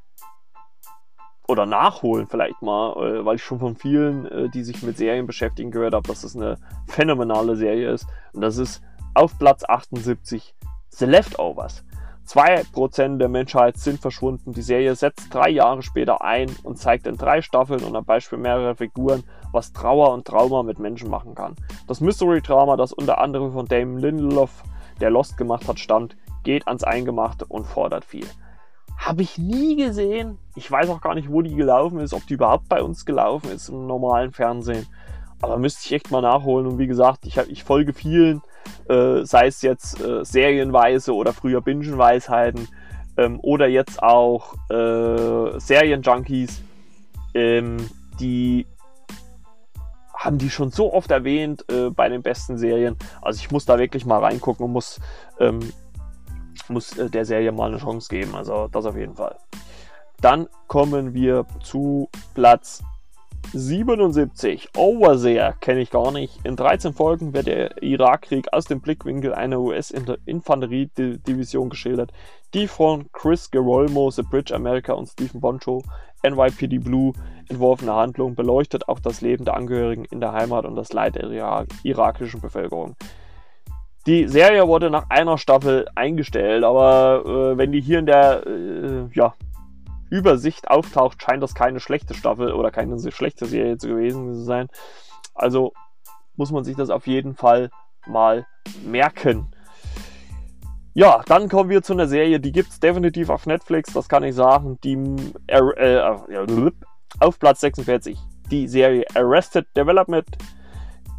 oder nachholen vielleicht mal, äh, weil ich schon von vielen, äh, die sich mit Serien beschäftigen, gehört habe, dass das eine phänomenale Serie ist. Und das ist auf Platz 78 The Leftovers. 2% der Menschheit sind verschwunden. Die Serie setzt drei Jahre später ein und zeigt in drei Staffeln und am Beispiel mehrerer Figuren, was Trauer und Trauma mit Menschen machen kann. Das Mystery-Drama, das unter anderem von Damon Lindelof, der Lost gemacht hat, stammt, geht ans Eingemachte und fordert viel. Habe ich nie gesehen. Ich weiß auch gar nicht, wo die gelaufen ist, ob die überhaupt bei uns gelaufen ist im normalen Fernsehen. Aber müsste ich echt mal nachholen. Und wie gesagt, ich, ich folge vielen äh, sei es jetzt äh, serienweise oder früher Bingenweisheiten ähm, oder jetzt auch äh, Serienjunkies, ähm, die haben die schon so oft erwähnt äh, bei den besten Serien. Also ich muss da wirklich mal reingucken und muss, ähm, muss äh, der Serie mal eine Chance geben. Also das auf jeden Fall. Dann kommen wir zu Platz 77. Overseer kenne ich gar nicht. In 13 Folgen wird der Irakkrieg aus dem Blickwinkel einer US-Infanteriedivision geschildert, die von Chris Gerolmo, The Bridge America und Stephen Boncho, NYPD Blue entworfene Handlung beleuchtet auch das Leben der Angehörigen in der Heimat und das Leid der irakischen Bevölkerung. Die Serie wurde nach einer Staffel eingestellt, aber äh, wenn die hier in der äh, ja, Übersicht auftaucht, scheint das keine schlechte Staffel oder keine schlechte Serie zu gewesen zu sein. Also muss man sich das auf jeden Fall mal merken. Ja, dann kommen wir zu einer Serie, die gibt es definitiv auf Netflix, das kann ich sagen. Die äh, äh, auf Platz 46, die Serie Arrested Development.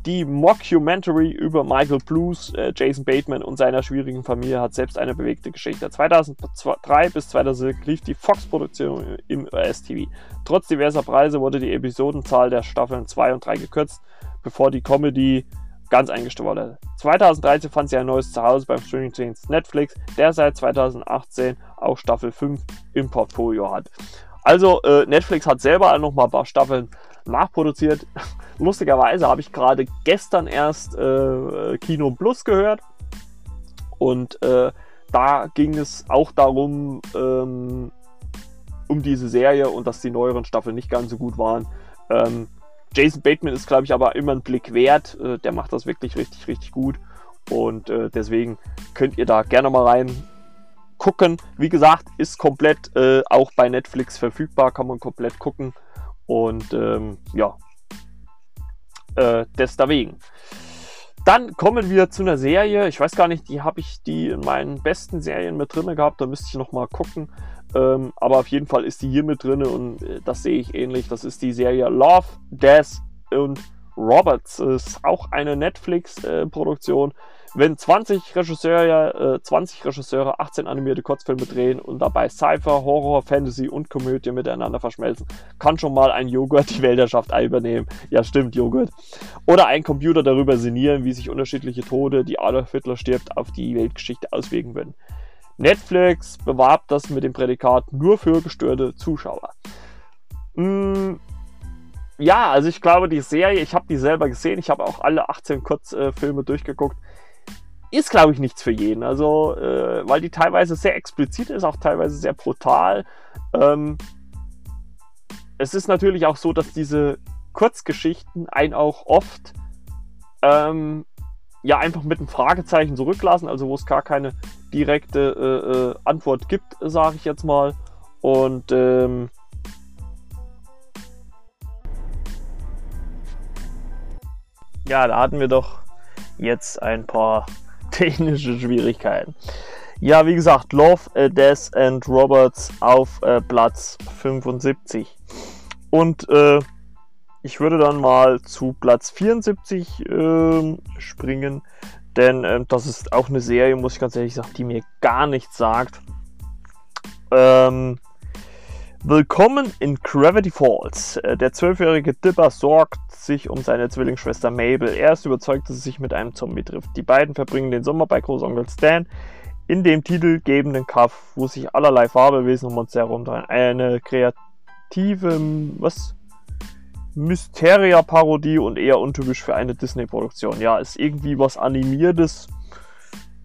Die Mockumentary über Michael Blues, äh, Jason Bateman und seiner schwierigen Familie hat selbst eine bewegte Geschichte. 2003 bis 2006 lief die Fox-Produktion im US-TV. Trotz diverser Preise wurde die Episodenzahl der Staffeln 2 und 3 gekürzt, bevor die Comedy ganz eingestellt wurde. 2013 fand sie ein neues Zuhause beim Streaming-Dienst Netflix, der seit 2018 auch Staffel 5 im Portfolio hat. Also äh, Netflix hat selber noch mal ein paar Staffeln nachproduziert. Lustigerweise habe ich gerade gestern erst äh, Kino Plus gehört und äh, da ging es auch darum, ähm, um diese Serie und dass die neueren Staffeln nicht ganz so gut waren. Ähm, Jason Bateman ist, glaube ich, aber immer ein Blick wert. Äh, der macht das wirklich richtig, richtig gut. Und äh, deswegen könnt ihr da gerne mal rein gucken. Wie gesagt, ist komplett äh, auch bei Netflix verfügbar, kann man komplett gucken. Und ähm, ja, äh, deswegen. Dann kommen wir zu einer Serie. Ich weiß gar nicht, die habe ich die in meinen besten Serien mit drin gehabt. Da müsste ich noch mal gucken. Ähm, aber auf jeden Fall ist die hier mit drin und äh, das sehe ich ähnlich. Das ist die Serie Love, Death und Roberts. Ist auch eine Netflix-Produktion. Äh, wenn 20 Regisseure, äh, 20 Regisseure 18 animierte Kurzfilme drehen und dabei Cypher, Horror, Fantasy und Komödie miteinander verschmelzen, kann schon mal ein Joghurt die Weltherrschaft übernehmen. Ja, stimmt, Joghurt. Oder ein Computer darüber sinnieren, wie sich unterschiedliche Tode, die Adolf Hitler stirbt, auf die Weltgeschichte auswirken würden. Netflix bewarb das mit dem Prädikat nur für gestörte Zuschauer. Mm, ja, also ich glaube, die Serie, ich habe die selber gesehen, ich habe auch alle 18 Kurzfilme durchgeguckt ist, glaube ich, nichts für jeden. Also, äh, weil die teilweise sehr explizit ist, auch teilweise sehr brutal. Ähm, es ist natürlich auch so, dass diese Kurzgeschichten einen auch oft ähm, ja einfach mit einem Fragezeichen zurücklassen, also wo es gar keine direkte äh, äh, Antwort gibt, sage ich jetzt mal. Und ähm, ja, da hatten wir doch jetzt ein paar [LAUGHS] technische Schwierigkeiten. Ja, wie gesagt, Love, äh, Death and Roberts auf äh, Platz 75. Und äh, ich würde dann mal zu Platz 74 äh, springen, denn äh, das ist auch eine Serie, muss ich ganz ehrlich sagen, die mir gar nichts sagt. Ähm, Willkommen in Gravity Falls. Äh, der zwölfjährige Dipper sorgt sich um seine Zwillingsschwester Mabel. Er ist überzeugt, dass es sich mit einem Zombie trifft. Die beiden verbringen den Sommer bei Großonkel Stan in dem titelgebenden Kaff, wo sich allerlei Farbewesen und Monster herumdrehen. Eine kreative, was? Mysteria-Parodie und eher untypisch für eine Disney-Produktion. Ja, ist irgendwie was Animiertes.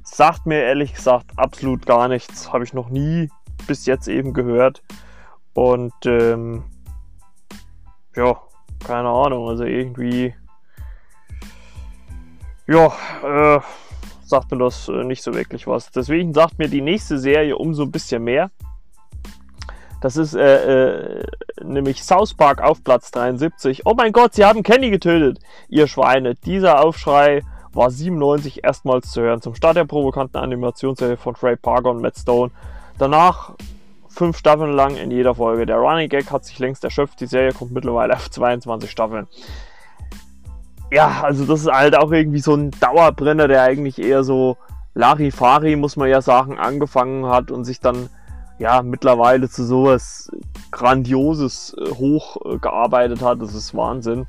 Sagt mir ehrlich gesagt absolut gar nichts. Habe ich noch nie bis jetzt eben gehört. Und ähm, ja, keine Ahnung, also irgendwie, ja, äh, sagt mir das äh, nicht so wirklich was. Deswegen sagt mir die nächste Serie umso ein bisschen mehr. Das ist äh, äh, nämlich South Park auf Platz 73. Oh mein Gott, sie haben Kenny getötet, ihr Schweine. Dieser Aufschrei war 97 erstmals zu hören. Zum Start der provokanten Animationsserie von Trey Parker und Matt Stone. Danach fünf Staffeln lang in jeder Folge. Der Running Gag hat sich längst erschöpft. Die Serie kommt mittlerweile auf 22 Staffeln. Ja, also das ist halt auch irgendwie so ein Dauerbrenner, der eigentlich eher so Larifari, muss man ja sagen, angefangen hat und sich dann ja mittlerweile zu sowas Grandioses äh, hochgearbeitet hat. Das ist Wahnsinn.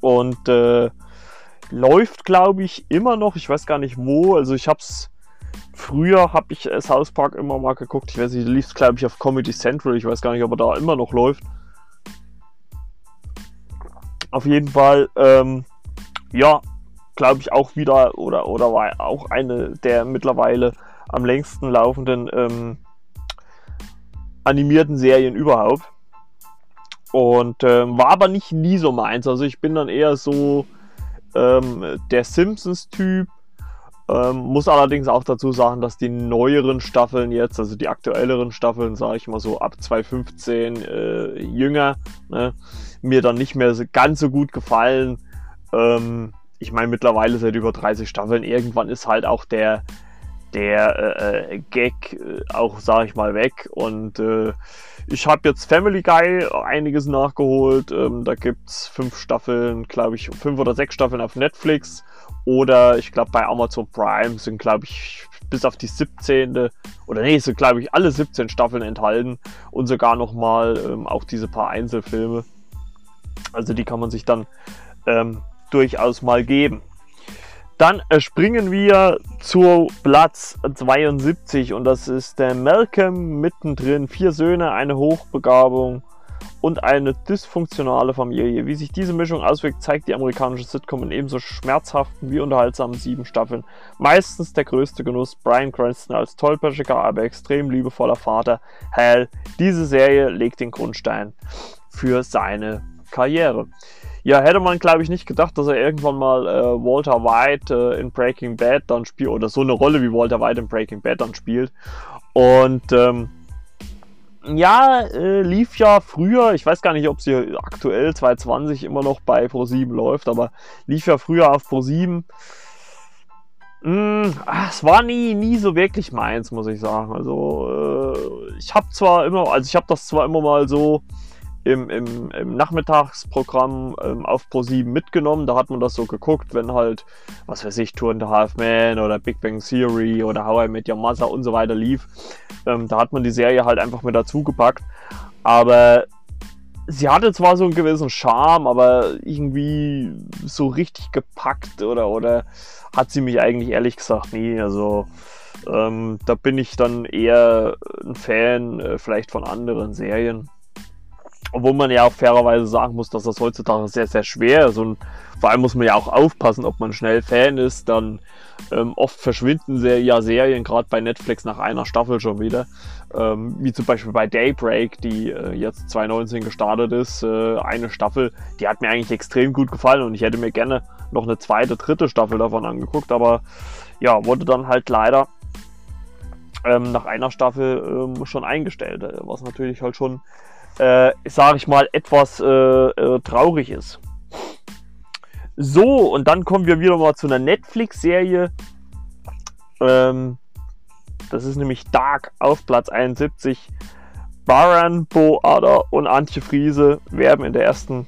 Und äh, läuft, glaube ich, immer noch. Ich weiß gar nicht wo. Also ich habe es Früher habe ich äh, South Park immer mal geguckt. Ich weiß nicht, lief es glaube ich auf Comedy Central. Ich weiß gar nicht, ob er da immer noch läuft. Auf jeden Fall, ähm, ja, glaube ich auch wieder oder, oder war auch eine der mittlerweile am längsten laufenden ähm, animierten Serien überhaupt. Und ähm, war aber nicht nie so meins. Also ich bin dann eher so ähm, der Simpsons-Typ ähm, muss allerdings auch dazu sagen, dass die neueren Staffeln jetzt, also die aktuelleren Staffeln, sage ich mal so ab 2015 äh, jünger, ne, mir dann nicht mehr ganz so gut gefallen. Ähm, ich meine, mittlerweile seit über 30 Staffeln, irgendwann ist halt auch der, der äh, äh Gag äh, auch, sag ich mal, weg. Und äh, ich habe jetzt Family Guy einiges nachgeholt. Ähm, da gibt's fünf Staffeln, glaube ich, fünf oder sechs Staffeln auf Netflix. Oder ich glaube bei Amazon Prime sind, glaube ich, bis auf die 17. oder nee, sind, glaube ich, alle 17 Staffeln enthalten. Und sogar nochmal ähm, auch diese paar Einzelfilme. Also die kann man sich dann ähm, durchaus mal geben. Dann äh, springen wir zu Platz 72 und das ist der Malcolm mittendrin. Vier Söhne, eine Hochbegabung und eine dysfunktionale Familie. Wie sich diese Mischung auswirkt, zeigt die amerikanische Sitcom in ebenso schmerzhaften wie unterhaltsamen sieben Staffeln. Meistens der größte Genuss, Brian Cranston als tollpatschiger, aber extrem liebevoller Vater. Hell, diese Serie legt den Grundstein für seine Karriere. Ja, hätte man, glaube ich, nicht gedacht, dass er irgendwann mal äh, Walter White äh, in Breaking Bad dann spielt oder so eine Rolle wie Walter White in Breaking Bad dann spielt. Und ähm, ja, äh, lief ja früher, ich weiß gar nicht, ob sie aktuell 2020 immer noch bei Pro7 läuft, aber lief ja früher auf Pro7. Mm, ach, es war nie, nie so wirklich meins, muss ich sagen. Also, äh, ich habe zwar immer, also ich habe das zwar immer mal so im, im, im Nachmittagsprogramm ähm, auf Pro7 mitgenommen. Da hat man das so geguckt, wenn halt, was weiß ich, Tour and a Half Man oder Big Bang Theory oder How I Met Your Mother und so weiter lief. Ähm, da hat man die Serie halt einfach mit dazu gepackt. Aber sie hatte zwar so einen gewissen Charme, aber irgendwie so richtig gepackt oder, oder hat sie mich eigentlich ehrlich gesagt nie. Also ähm, da bin ich dann eher ein Fan äh, vielleicht von anderen Serien. Obwohl man ja auch fairerweise sagen muss, dass das heutzutage sehr, sehr schwer ist. Und vor allem muss man ja auch aufpassen, ob man schnell Fan ist. Dann ähm, oft verschwinden sehr, ja Serien, gerade bei Netflix, nach einer Staffel schon wieder. Ähm, wie zum Beispiel bei Daybreak, die äh, jetzt 2019 gestartet ist. Äh, eine Staffel, die hat mir eigentlich extrem gut gefallen und ich hätte mir gerne noch eine zweite, dritte Staffel davon angeguckt. Aber ja, wurde dann halt leider ähm, nach einer Staffel ähm, schon eingestellt. Was natürlich halt schon äh, sage ich mal, etwas äh, äh, traurig ist. So, und dann kommen wir wieder mal zu einer Netflix-Serie. Ähm, das ist nämlich Dark auf Platz 71. Baran, Boader und Antje Friese werben in der ersten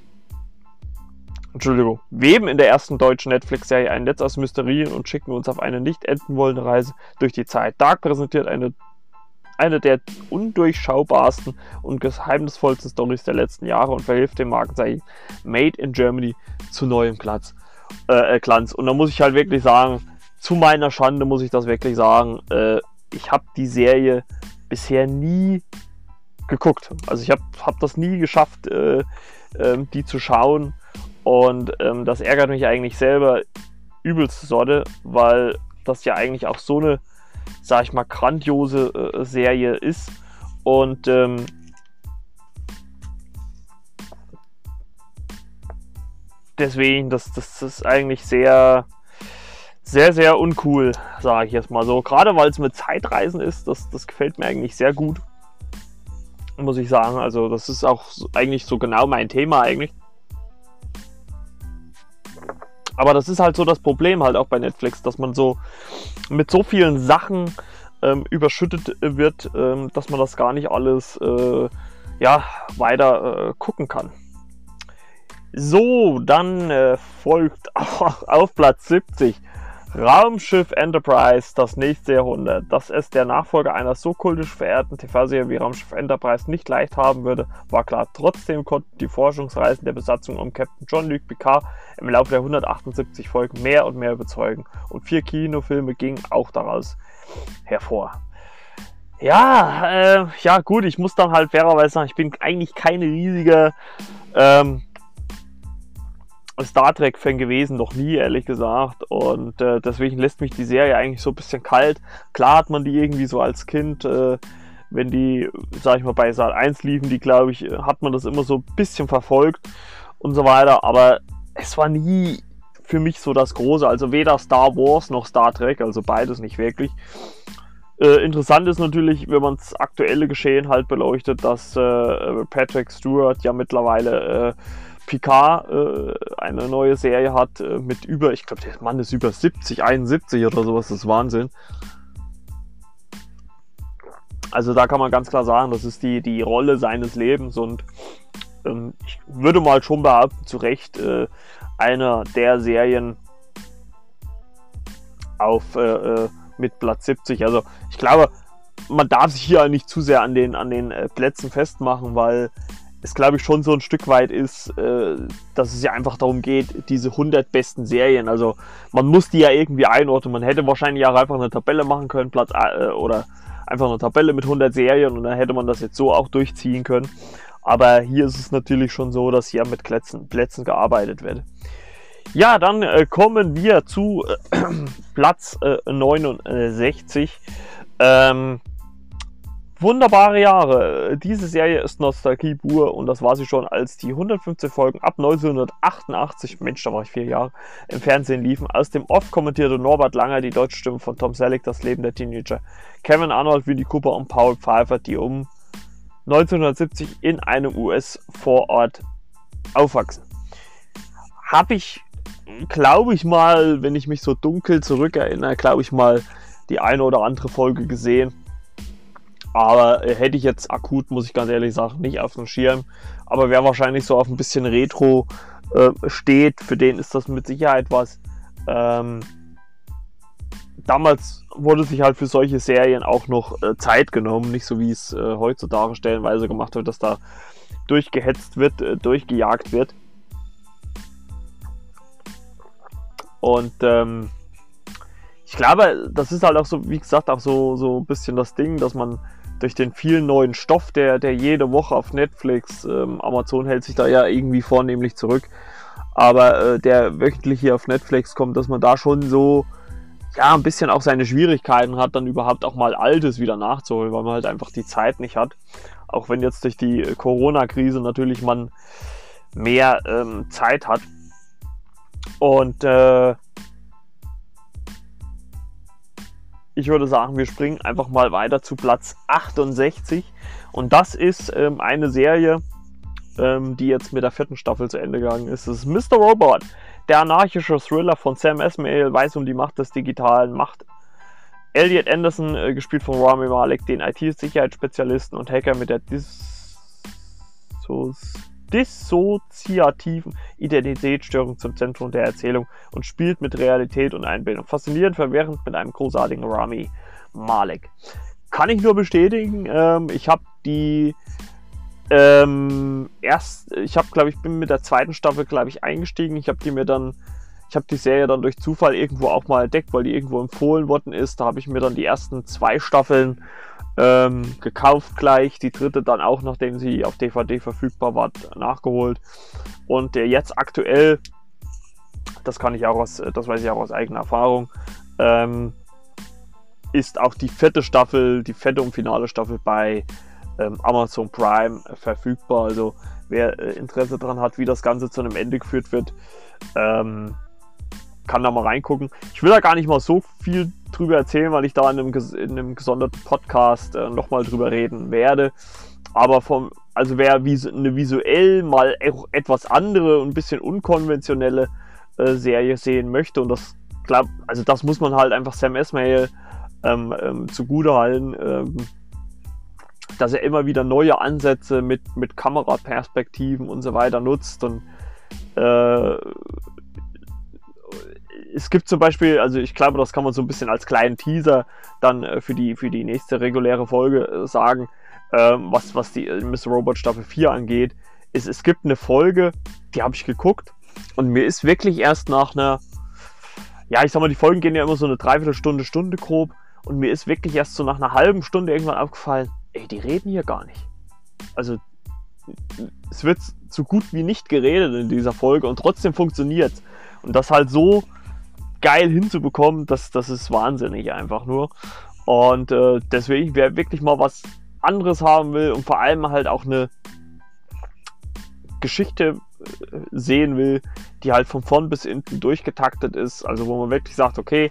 Entschuldigung, weben in der ersten deutschen Netflix-Serie ein Netz aus Mysterien und schicken uns auf eine nicht enden wollende Reise durch die Zeit. Dark präsentiert eine eine der undurchschaubarsten und geheimnisvollsten Stories der letzten Jahre und verhilft dem Markenzeichen Made in Germany zu neuem Glanz. Äh, äh, Glanz. Und da muss ich halt wirklich sagen, zu meiner Schande muss ich das wirklich sagen, äh, ich habe die Serie bisher nie geguckt. Also ich habe hab das nie geschafft, äh, ähm, die zu schauen. Und ähm, das ärgert mich eigentlich selber übelst Sorte, weil das ja eigentlich auch so eine sag ich mal, grandiose äh, Serie ist. Und ähm, deswegen, das, das ist eigentlich sehr, sehr, sehr uncool, sage ich jetzt mal so. Gerade weil es mit Zeitreisen ist, das, das gefällt mir eigentlich sehr gut. Muss ich sagen. Also, das ist auch eigentlich so genau mein Thema eigentlich. Aber das ist halt so das Problem halt auch bei Netflix, dass man so mit so vielen Sachen ähm, überschüttet wird, ähm, dass man das gar nicht alles äh, ja, weiter äh, gucken kann. So, dann äh, folgt [LAUGHS] auf Platz 70 Raumschiff Enterprise, das nächste Jahrhundert. Dass es der Nachfolger einer so kultisch verehrten TV-Serie wie Raumschiff Enterprise nicht leicht haben würde, war klar. Trotzdem konnten die Forschungsreisen der Besatzung um Captain John-Luc Picard im Laufe der 178 Folgen mehr und mehr überzeugen. Und vier Kinofilme gingen auch daraus hervor. Ja, äh, ja gut, ich muss dann halt fairerweise sagen, ich bin eigentlich kein riesiger ähm, Star Trek-Fan gewesen, noch nie, ehrlich gesagt. Und äh, deswegen lässt mich die Serie eigentlich so ein bisschen kalt. Klar hat man die irgendwie so als Kind, äh, wenn die, sag ich mal, bei Saal 1 liefen, die glaube ich, hat man das immer so ein bisschen verfolgt und so weiter. Aber es war nie für mich so das Große. Also weder Star Wars noch Star Trek, also beides nicht wirklich. Äh, interessant ist natürlich, wenn man das aktuelle Geschehen halt beleuchtet, dass äh, Patrick Stewart ja mittlerweile äh, Picard äh, eine neue Serie hat äh, mit über, ich glaube, der Mann ist über 70, 71 oder sowas, das ist Wahnsinn. Also da kann man ganz klar sagen, das ist die, die Rolle seines Lebens und ähm, ich würde mal schon behaupten, zu Recht äh, einer der Serien auf äh, äh mit Platz 70. Also ich glaube, man darf sich hier nicht zu sehr an den, an den äh, Plätzen festmachen, weil es, glaube ich, schon so ein Stück weit ist, äh, dass es ja einfach darum geht, diese 100 besten Serien. Also man muss die ja irgendwie einordnen. Man hätte wahrscheinlich auch einfach eine Tabelle machen können, Platz äh, oder einfach eine Tabelle mit 100 Serien und dann hätte man das jetzt so auch durchziehen können. Aber hier ist es natürlich schon so, dass hier mit Plätzen, Plätzen gearbeitet wird. Ja, dann äh, kommen wir zu äh, [CLEARS THROAT] Platz 69. Ähm, Wunderbare Jahre. Diese Serie ist Nostalgie pur und das war sie schon, als die 115 Folgen ab 1988, Mensch, da war ich vier Jahre, im Fernsehen liefen. Aus dem oft kommentierte Norbert Langer die deutsche Stimme von Tom Selleck, das Leben der Teenager. Kevin Arnold, Willy Cooper und Paul Pfeiffer, die um 1970 in einem US-Vorort aufwachsen. Habe ich, glaube ich mal, wenn ich mich so dunkel zurückerinnere, glaube ich mal die eine oder andere Folge gesehen aber äh, hätte ich jetzt akut, muss ich ganz ehrlich sagen, nicht auf dem Schirm. Aber wer wahrscheinlich so auf ein bisschen Retro äh, steht, für den ist das mit Sicherheit was. Ähm, damals wurde sich halt für solche Serien auch noch äh, Zeit genommen, nicht so wie es äh, heutzutage stellenweise gemacht wird, dass da durchgehetzt wird, äh, durchgejagt wird. Und ähm, ich glaube, das ist halt auch so, wie gesagt, auch so, so ein bisschen das Ding, dass man durch den vielen neuen Stoff, der, der jede Woche auf Netflix, ähm, Amazon hält sich da ja irgendwie vornehmlich zurück, aber äh, der wöchentlich hier auf Netflix kommt, dass man da schon so ja ein bisschen auch seine Schwierigkeiten hat, dann überhaupt auch mal Altes wieder nachzuholen, weil man halt einfach die Zeit nicht hat. Auch wenn jetzt durch die Corona-Krise natürlich man mehr ähm, Zeit hat. Und äh, ich würde sagen, wir springen einfach mal weiter zu Platz 68. Und das ist ähm, eine Serie, ähm, die jetzt mit der vierten Staffel zu Ende gegangen ist. Das ist Mr. Robot, der anarchische Thriller von Sam Esmail, weiß um die Macht des Digitalen, Macht Elliot Anderson, äh, gespielt von Rami Malek, den IT-Sicherheitsspezialisten und Hacker mit der Dissos dissoziativen Identitätsstörung zum Zentrum der Erzählung und spielt mit Realität und Einbildung. Faszinierend, verwirrend mit einem großartigen Rami Malek. Kann ich nur bestätigen. Ähm, ich habe die ähm, erst, ich habe, glaube ich, bin mit der zweiten Staffel, glaube ich, eingestiegen. Ich habe die mir dann, ich habe die Serie dann durch Zufall irgendwo auch mal entdeckt, weil die irgendwo empfohlen worden ist. Da habe ich mir dann die ersten zwei Staffeln ähm, gekauft gleich. Die dritte dann auch, nachdem sie auf DVD verfügbar war, nachgeholt. Und der jetzt aktuell, das kann ich auch aus, das weiß ich auch aus eigener Erfahrung, ähm, ist auch die vierte Staffel, die vierte und finale Staffel bei ähm, Amazon Prime verfügbar. Also wer äh, Interesse daran hat, wie das Ganze zu einem Ende geführt wird, ähm, kann da mal reingucken. Ich will da gar nicht mal so viel drüber erzählen, weil ich da in einem, in einem gesonderten Podcast äh, nochmal drüber reden werde. Aber vom, also wer vis eine visuell mal etwas andere und ein bisschen unkonventionelle äh, Serie sehen möchte, und das glaub, also das muss man halt einfach Sam Esmail ähm, ähm, zugute halten, ähm, dass er immer wieder neue Ansätze mit, mit Kameraperspektiven und so weiter nutzt und äh, es gibt zum Beispiel, also ich glaube, das kann man so ein bisschen als kleinen Teaser dann äh, für, die, für die nächste reguläre Folge äh, sagen, ähm, was, was die äh, Mr. Robot Staffel 4 angeht, ist, es gibt eine Folge, die habe ich geguckt und mir ist wirklich erst nach einer, ja, ich sag mal, die Folgen gehen ja immer so eine Dreiviertelstunde, Stunde grob und mir ist wirklich erst so nach einer halben Stunde irgendwann aufgefallen, ey, die reden hier gar nicht. Also es wird so gut wie nicht geredet in dieser Folge und trotzdem funktioniert Und das halt so geil hinzubekommen, das, das ist wahnsinnig einfach nur. Und äh, deswegen, wer wirklich mal was anderes haben will und vor allem halt auch eine Geschichte äh, sehen will, die halt von vorn bis hinten durchgetaktet ist, also wo man wirklich sagt, okay,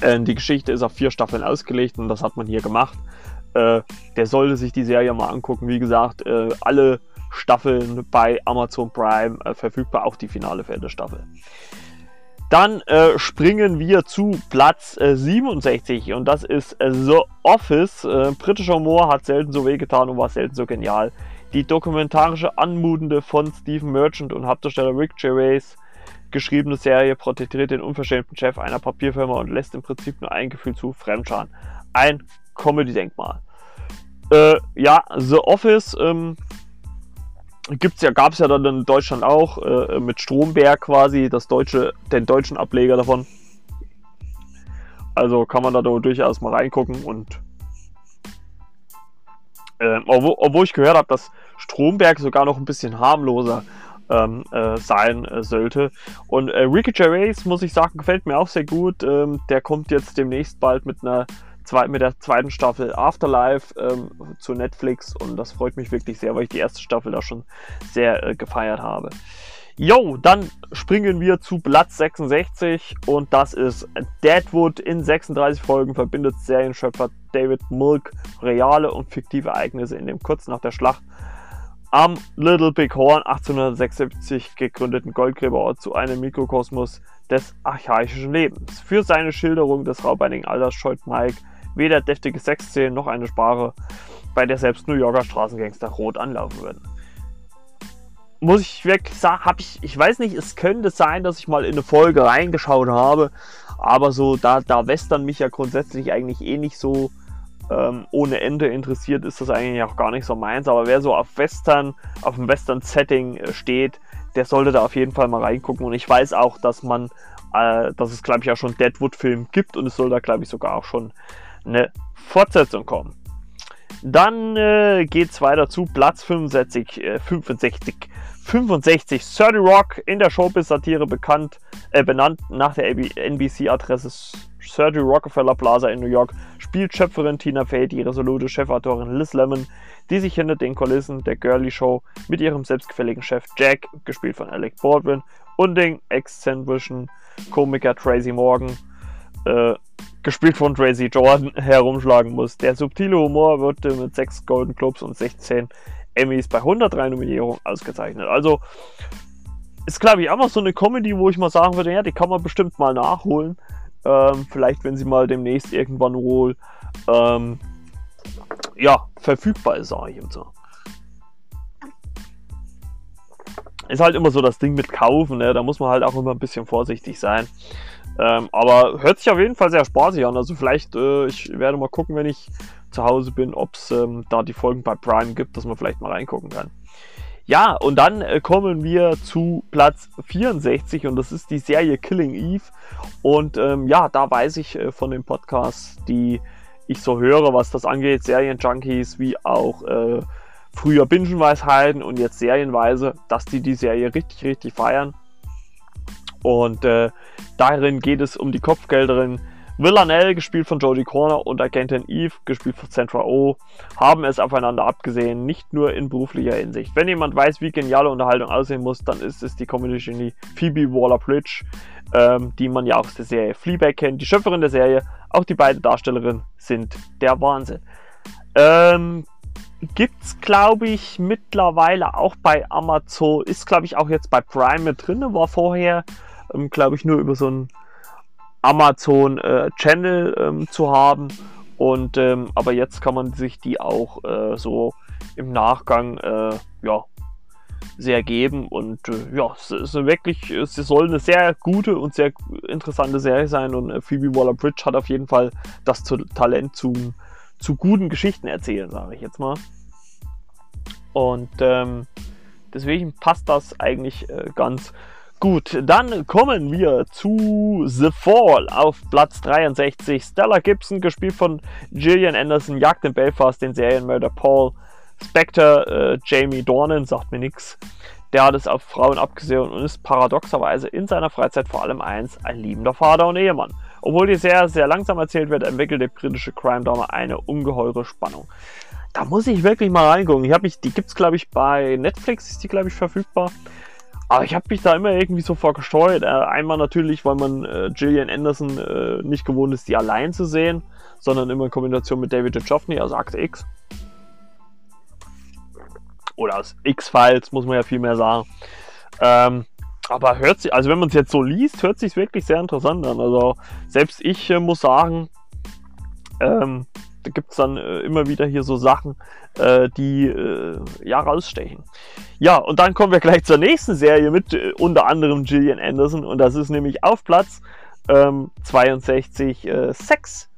äh, die Geschichte ist auf vier Staffeln ausgelegt und das hat man hier gemacht. Äh, der sollte sich die Serie mal angucken. Wie gesagt, äh, alle Staffeln bei Amazon Prime äh, verfügbar, auch die finale vierte Staffel. Dann äh, springen wir zu Platz äh, 67 und das ist äh, The Office. Äh, britischer Humor hat selten so wehgetan und war selten so genial. Die dokumentarische, anmutende von Stephen Merchant und Hauptdarsteller Rick Gervais geschriebene Serie porträtiert den unverschämten Chef einer Papierfirma und lässt im Prinzip nur ein Gefühl zu, Fremdscham. Ein Comedy-Denkmal. Äh, ja, The Office ähm, gibt's ja, gab es ja dann in Deutschland auch äh, mit Stromberg quasi, das deutsche, den deutschen Ableger davon. Also kann man da durchaus mal reingucken und äh, obwohl, obwohl, ich gehört habe, dass Stromberg sogar noch ein bisschen harmloser ähm, äh, sein äh, sollte. Und äh, Ricky Gervais, muss ich sagen, gefällt mir auch sehr gut. Ähm, der kommt jetzt demnächst bald mit einer zwei, mit der zweiten Staffel Afterlife ähm, zu Netflix und das freut mich wirklich sehr, weil ich die erste Staffel da schon sehr äh, gefeiert habe. Jo, dann springen wir zu Platz 66 und das ist Deadwood. In 36 Folgen verbindet Serienschöpfer David Milk reale und fiktive Ereignisse in dem kurz nach der Schlacht am Little Big Horn 1876 gegründeten Goldgräberort zu einem Mikrokosmos des archaischen Lebens. Für seine Schilderung des raubeinigen Alters scheut Mike weder deftige Sexszenen noch eine Sprache, bei der selbst New Yorker Straßengangster rot anlaufen würden. Muss ich wirklich sagen, habe ich, ich weiß nicht, es könnte sein, dass ich mal in eine Folge reingeschaut habe, aber so, da, da Western mich ja grundsätzlich eigentlich eh nicht so ähm, ohne Ende interessiert, ist das eigentlich auch gar nicht so meins. Aber wer so auf Western, auf dem Western-Setting äh, steht, der sollte da auf jeden Fall mal reingucken. Und ich weiß auch, dass man, äh, dass es glaube ich auch schon Deadwood-Film gibt und es soll da glaube ich sogar auch schon eine Fortsetzung kommen. Dann äh, geht es weiter zu Platz 65, äh, 65, 65. 30 Rock in der Showbiz-Satire bekannt, äh, benannt nach der NBC-Adresse 30 Rockefeller Plaza in New York, spielt Schöpferin Tina Fey die resolute Chefautorin Liz Lemon, die sich hinter den Kulissen der Girly Show mit ihrem selbstgefälligen Chef Jack, gespielt von Alec Baldwin, und den exzentrischen Komiker Tracy Morgan, äh, gespielt von Tracy Jordan, [LAUGHS] herumschlagen muss. Der subtile Humor wird mit 6 Golden Globes und 16 Emmys bei 103 Nominierungen ausgezeichnet. Also ist, glaube ich, einfach so eine Comedy, wo ich mal sagen würde, ja, die kann man bestimmt mal nachholen. Ähm, vielleicht, wenn sie mal demnächst irgendwann wohl ähm, ja, verfügbar ist, sage ich jetzt so. Ist halt immer so das Ding mit Kaufen, ne? da muss man halt auch immer ein bisschen vorsichtig sein. Ähm, aber hört sich auf jeden Fall sehr spaßig an. Also vielleicht, äh, ich werde mal gucken, wenn ich zu Hause bin, ob es ähm, da die Folgen bei Prime gibt, dass man vielleicht mal reingucken kann. Ja, und dann äh, kommen wir zu Platz 64 und das ist die Serie Killing Eve. Und ähm, ja, da weiß ich äh, von den Podcasts, die ich so höre, was das angeht, Serienjunkies wie auch äh, früher Bingenweisheiten und jetzt serienweise, dass die die Serie richtig, richtig feiern. Und äh, darin geht es um die Kopfgelderin Villanelle, gespielt von Jodie Corner, und Agentin Eve, gespielt von Sandra O, haben es aufeinander abgesehen, nicht nur in beruflicher Hinsicht. Wenn jemand weiß, wie geniale Unterhaltung aussehen muss, dann ist es die Comedy-Genie Phoebe Waller-Bridge, ähm, die man ja aus der Serie Fleabag kennt, die Schöpferin der Serie. Auch die beiden Darstellerinnen sind der Wahnsinn. Ähm, es, glaube ich, mittlerweile auch bei Amazon, ist, glaube ich, auch jetzt bei Prime mit drin, war vorher, ähm, glaube ich, nur über so ein Amazon äh, ähm, zu haben. Und ähm, aber jetzt kann man sich die auch äh, so im Nachgang äh, ja, sehr geben. Und äh, ja, es ist wirklich, es soll eine sehr gute und sehr interessante Serie sein. Und äh, Phoebe Waller-Bridge hat auf jeden Fall das Talent zu, zu guten Geschichten erzählen, sage ich jetzt mal. Und ähm, deswegen passt das eigentlich äh, ganz Gut, dann kommen wir zu The Fall auf Platz 63. Stella Gibson, gespielt von Gillian Anderson, jagt in Belfast den Serienmörder Paul Spectre. Äh, Jamie Dornan sagt mir nichts. Der hat es auf Frauen abgesehen und ist paradoxerweise in seiner Freizeit vor allem eins, ein liebender Vater und Ehemann. Obwohl die sehr, sehr langsam erzählt wird, entwickelt der britische Crime-Drama eine ungeheure Spannung. Da muss ich wirklich mal reingucken. Ich mich, die gibt es, glaube ich, bei Netflix, ist die, glaube ich, verfügbar. Aber ich habe mich da immer irgendwie so vorgesteuert. Äh, einmal natürlich, weil man äh, Gillian Anderson äh, nicht gewohnt ist, die allein zu sehen, sondern immer in Kombination mit David Duchovny, also Akte X. Oder aus X-Files, muss man ja viel mehr sagen. Ähm, aber hört sich, also wenn man es jetzt so liest, hört sich wirklich sehr interessant an. Also selbst ich äh, muss sagen, ähm, da gibt es dann äh, immer wieder hier so Sachen, äh, die äh, ja rausstechen. Ja, und dann kommen wir gleich zur nächsten Serie mit äh, unter anderem Gillian Anderson und das ist nämlich auf Platz ähm, 62 äh, Sex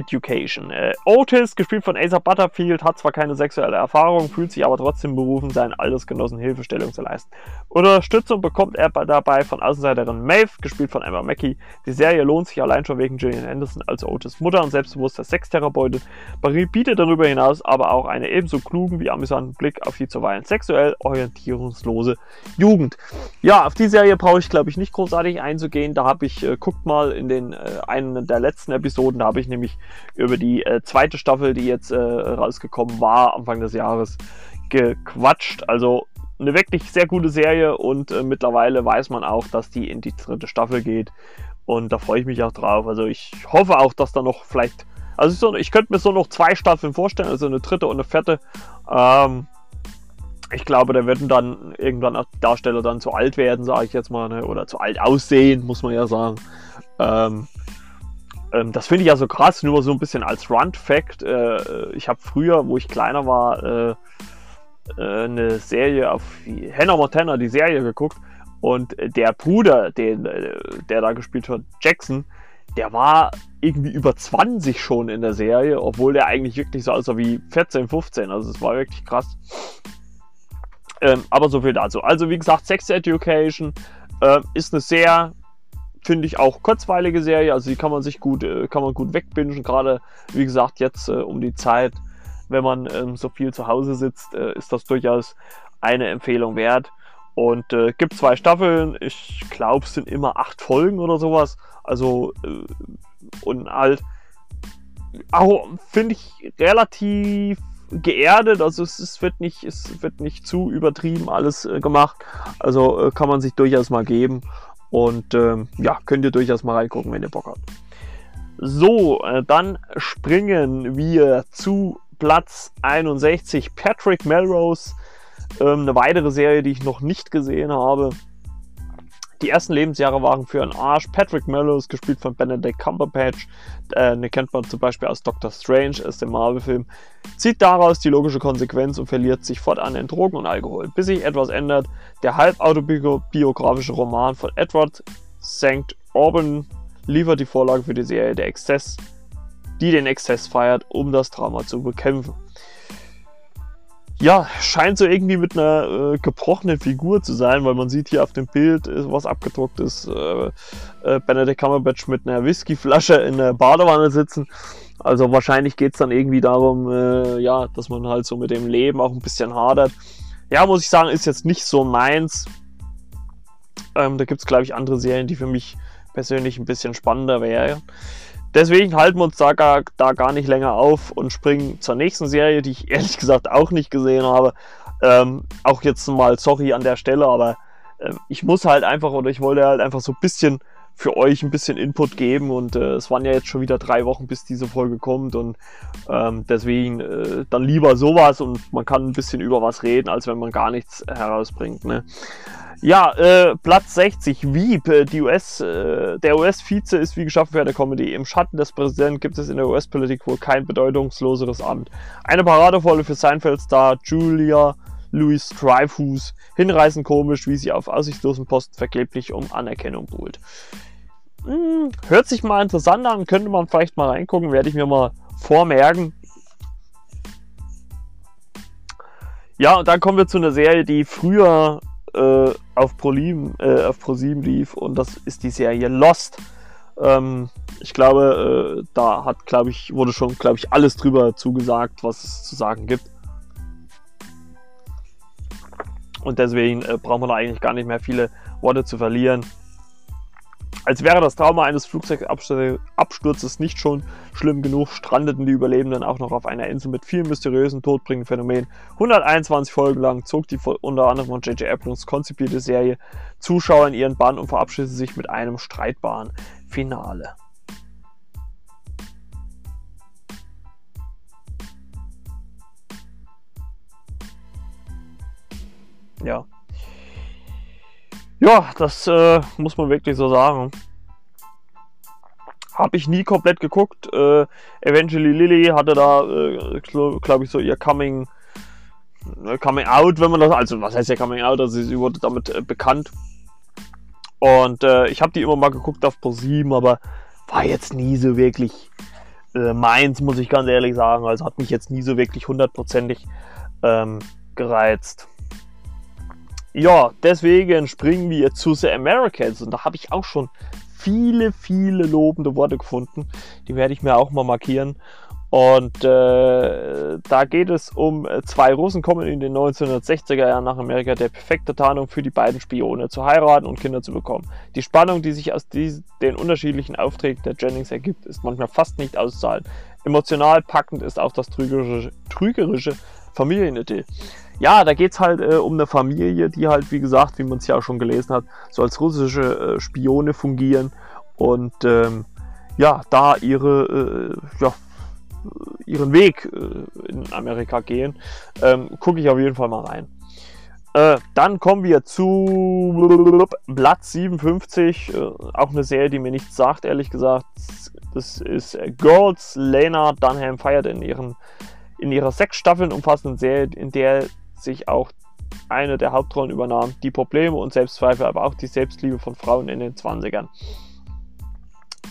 Education. Äh, Otis, gespielt von Asa Butterfield, hat zwar keine sexuelle Erfahrung, fühlt sich aber trotzdem berufen, seinen Altersgenossen Hilfestellung zu leisten. Unterstützung bekommt er dabei von Außenseiterin Maeve, gespielt von Emma Mackey. Die Serie lohnt sich allein schon wegen Gillian Anderson als Otis Mutter und selbstbewusster Sextherapeutin. Barry bietet darüber hinaus aber auch einen ebenso klugen wie amüsanten Blick auf die zuweilen sexuell orientierungslose Jugend. Ja, auf die Serie brauche ich glaube ich nicht großartig einzugehen. Da habe ich, äh, guckt mal in den äh, einen der letzten Episoden, da habe ich nämlich über die äh, zweite Staffel, die jetzt äh, rausgekommen war, Anfang des Jahres, gequatscht. Also eine wirklich sehr gute Serie und äh, mittlerweile weiß man auch, dass die in die dritte Staffel geht. Und da freue ich mich auch drauf. Also ich hoffe auch, dass da noch vielleicht. Also so, ich könnte mir so noch zwei Staffeln vorstellen, also eine dritte und eine vierte. Ähm, ich glaube, da werden dann irgendwann auch Darsteller dann zu alt werden, sage ich jetzt mal, ne? oder zu alt aussehen, muss man ja sagen. Ähm, ähm, das finde ich ja so krass, nur so ein bisschen als Run-Fact. Äh, ich habe früher, wo ich kleiner war, äh, äh, eine Serie auf Hannah Montana, die Serie geguckt. Und der Bruder, den, äh, der da gespielt hat, Jackson, der war irgendwie über 20 schon in der Serie, obwohl der eigentlich wirklich so aussah wie 14, 15. Also es war wirklich krass. Ähm, aber so viel dazu. Also wie gesagt, Sex Education äh, ist eine sehr finde ich auch kurzweilige Serie, also die kann man sich gut, äh, kann man gut wegbingen, gerade wie gesagt jetzt äh, um die Zeit, wenn man ähm, so viel zu Hause sitzt, äh, ist das durchaus eine Empfehlung wert. Und äh, gibt zwei Staffeln, ich glaube es sind immer acht Folgen oder sowas, also äh, und halt auch finde ich relativ geerdet, also es, es, wird nicht, es wird nicht zu übertrieben alles äh, gemacht, also kann man sich durchaus mal geben und ähm, ja, könnt ihr durchaus mal reingucken, wenn ihr Bock habt. So, äh, dann springen wir zu Platz 61. Patrick Melrose. Ähm, eine weitere Serie, die ich noch nicht gesehen habe. Die ersten Lebensjahre waren für einen Arsch. Patrick Melrose, gespielt von Benedict Cumberbatch, äh, kennt man zum Beispiel aus Doctor Strange, aus dem Marvel-Film, zieht daraus die logische Konsequenz und verliert sich fortan in Drogen und Alkohol, bis sich etwas ändert. Der halb autobiografische Roman von Edward St. Orban liefert die Vorlage für die Serie Der Exzess, die den Exzess feiert, um das Drama zu bekämpfen ja, scheint so irgendwie mit einer äh, gebrochenen Figur zu sein, weil man sieht hier auf dem Bild, äh, was abgedruckt ist, äh, äh, Benedict Cumberbatch mit einer Whiskyflasche in der Badewanne sitzen. Also wahrscheinlich geht es dann irgendwie darum, äh, ja, dass man halt so mit dem Leben auch ein bisschen hadert. Ja, muss ich sagen, ist jetzt nicht so meins. Ähm, da gibt es, glaube ich, andere Serien, die für mich persönlich ein bisschen spannender wären. Deswegen halten wir uns da gar, da gar nicht länger auf und springen zur nächsten Serie, die ich [LAUGHS] ehrlich gesagt auch nicht gesehen habe. Ähm, auch jetzt mal sorry an der Stelle, aber äh, ich muss halt einfach oder ich wollte halt einfach so ein bisschen für euch ein bisschen Input geben und äh, es waren ja jetzt schon wieder drei Wochen, bis diese Folge kommt und ähm, deswegen äh, dann lieber sowas und man kann ein bisschen über was reden, als wenn man gar nichts herausbringt. Ne? Ja, äh, Platz 60, Wieb, äh, die US, äh, der US-Vize ist wie geschaffen für eine Comedy. Im Schatten des Präsidenten gibt es in der US-Politik wohl kein bedeutungsloseres Amt. Eine Paradevolle für Seinfeld-Star Julia Louis Dreyfus. Hinreißend komisch, wie sie auf aussichtslosen Posten vergeblich um Anerkennung buhlt. Hm, hört sich mal interessant an, könnte man vielleicht mal reingucken, werde ich mir mal vormerken. Ja, und dann kommen wir zu einer Serie, die früher äh, auf, ProSieben, äh, auf ProSieben lief und das ist die Serie Lost. Ähm, ich glaube, äh, da hat, glaube ich, wurde schon, glaube ich, alles drüber zugesagt, was es zu sagen gibt. Und deswegen äh, brauchen wir da eigentlich gar nicht mehr viele Worte zu verlieren. Als wäre das Trauma eines Flugzeugabsturzes nicht schon schlimm genug, strandeten die Überlebenden auch noch auf einer Insel mit vielen mysteriösen, todbringenden Phänomenen. 121 Folgen lang zog die unter anderem von J.J. Abrams konzipierte Serie Zuschauer in ihren Bann und verabschiedete sich mit einem streitbaren Finale. Ja. Ja, das äh, muss man wirklich so sagen. Habe ich nie komplett geguckt. Äh, Eventually Lily hatte da, äh, glaube ich, so ihr Coming, äh, Coming Out, wenn man das, also was heißt ja Coming Out, also sie wurde damit äh, bekannt. Und äh, ich habe die immer mal geguckt auf Pro7, aber war jetzt nie so wirklich meins, muss ich ganz ehrlich sagen. Also hat mich jetzt nie so wirklich hundertprozentig ähm, gereizt. Ja, deswegen springen wir zu The Americans und da habe ich auch schon viele, viele lobende Worte gefunden. Die werde ich mir auch mal markieren. Und äh, da geht es um zwei Russen kommen in den 1960er Jahren nach Amerika, der perfekte Tarnung für die beiden Spione, zu heiraten und Kinder zu bekommen. Die Spannung, die sich aus diesen, den unterschiedlichen Aufträgen der Jennings ergibt, ist manchmal fast nicht auszuhalten. Emotional packend ist auch das trügerische, trügerische Familienidyll. Ja, da geht es halt äh, um eine Familie, die halt, wie gesagt, wie man es ja auch schon gelesen hat, so als russische äh, Spione fungieren und ähm, ja, da ihre, äh, ja, ihren Weg äh, in Amerika gehen. Ähm, Gucke ich auf jeden Fall mal rein. Äh, dann kommen wir zu Platz 57, äh, auch eine Serie, die mir nichts sagt, ehrlich gesagt. Das ist Girls. Lena Dunham feiert in ihren in ihrer sechs Staffeln umfassenden Serie, in der sich auch eine der Hauptrollen übernahm, die Probleme und Selbstzweifel, aber auch die Selbstliebe von Frauen in den 20ern.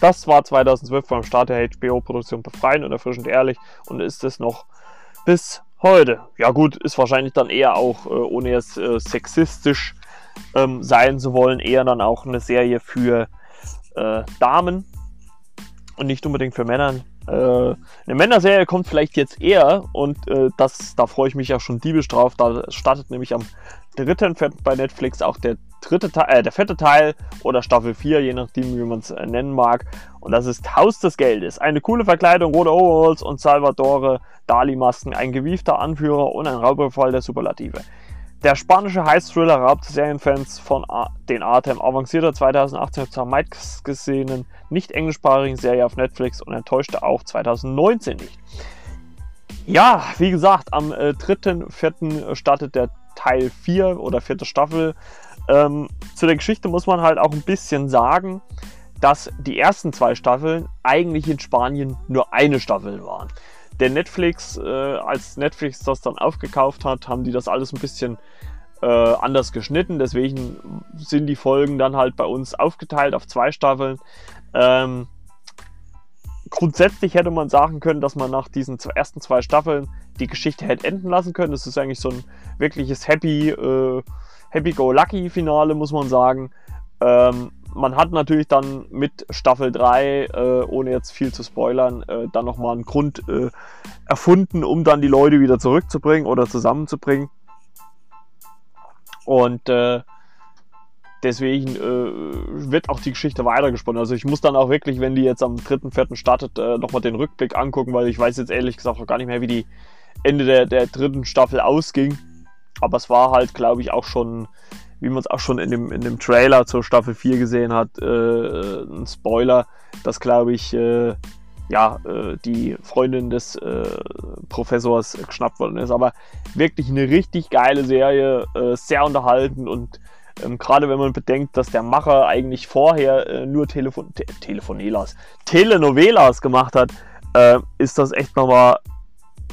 Das war 2012 beim Start der HBO-Produktion befreiend und erfrischend ehrlich und ist es noch bis heute. Ja gut, ist wahrscheinlich dann eher auch, äh, ohne jetzt äh, sexistisch ähm, sein zu wollen, eher dann auch eine Serie für äh, Damen und nicht unbedingt für Männer. Äh, eine Männerserie kommt vielleicht jetzt eher und äh, das, da freue ich mich ja schon diebisch drauf. Da startet nämlich am 3. bei Netflix auch der dritte Teil, äh, der vierte Teil oder Staffel 4, je nachdem, wie man es äh, nennen mag. Und das ist Haus des Geldes. Eine coole Verkleidung, rote Overalls und Salvatore Dali-Masken, ein gewiefter Anführer und ein Raubüberfall der Superlative. Der spanische Heiß-Thriller raubt Serienfans von den Atem, avancierte 2018 zur meistgesehenen nicht englischsprachigen Serie auf Netflix und enttäuschte auch 2019 nicht. Ja, wie gesagt, am äh, 3.4. startet der Teil 4 oder vierte Staffel. Ähm, zu der Geschichte muss man halt auch ein bisschen sagen, dass die ersten zwei Staffeln eigentlich in Spanien nur eine Staffel waren der Netflix, äh, als Netflix das dann aufgekauft hat, haben die das alles ein bisschen äh, anders geschnitten. Deswegen sind die Folgen dann halt bei uns aufgeteilt auf zwei Staffeln. Ähm, grundsätzlich hätte man sagen können, dass man nach diesen ersten zwei Staffeln die Geschichte hätte enden lassen können. Das ist eigentlich so ein wirkliches Happy, äh, Happy-Go-Lucky-Finale, muss man sagen. Ähm, man hat natürlich dann mit Staffel 3, äh, ohne jetzt viel zu spoilern, äh, dann nochmal einen Grund äh, erfunden, um dann die Leute wieder zurückzubringen oder zusammenzubringen. Und äh, deswegen äh, wird auch die Geschichte weitergesponnen. Also ich muss dann auch wirklich, wenn die jetzt am 3., 4. startet, äh, nochmal den Rückblick angucken, weil ich weiß jetzt ehrlich gesagt auch gar nicht mehr, wie die Ende der, der dritten Staffel ausging. Aber es war halt, glaube ich, auch schon wie man es auch schon in dem, in dem Trailer zur Staffel 4 gesehen hat, äh, ein Spoiler, dass, glaube ich, äh, ja, äh, die Freundin des äh, Professors geschnappt worden ist. Aber wirklich eine richtig geile Serie, äh, sehr unterhalten und ähm, gerade wenn man bedenkt, dass der Macher eigentlich vorher äh, nur Telefon Te Telefonelas, Telenovelas gemacht hat, ist das echt nochmal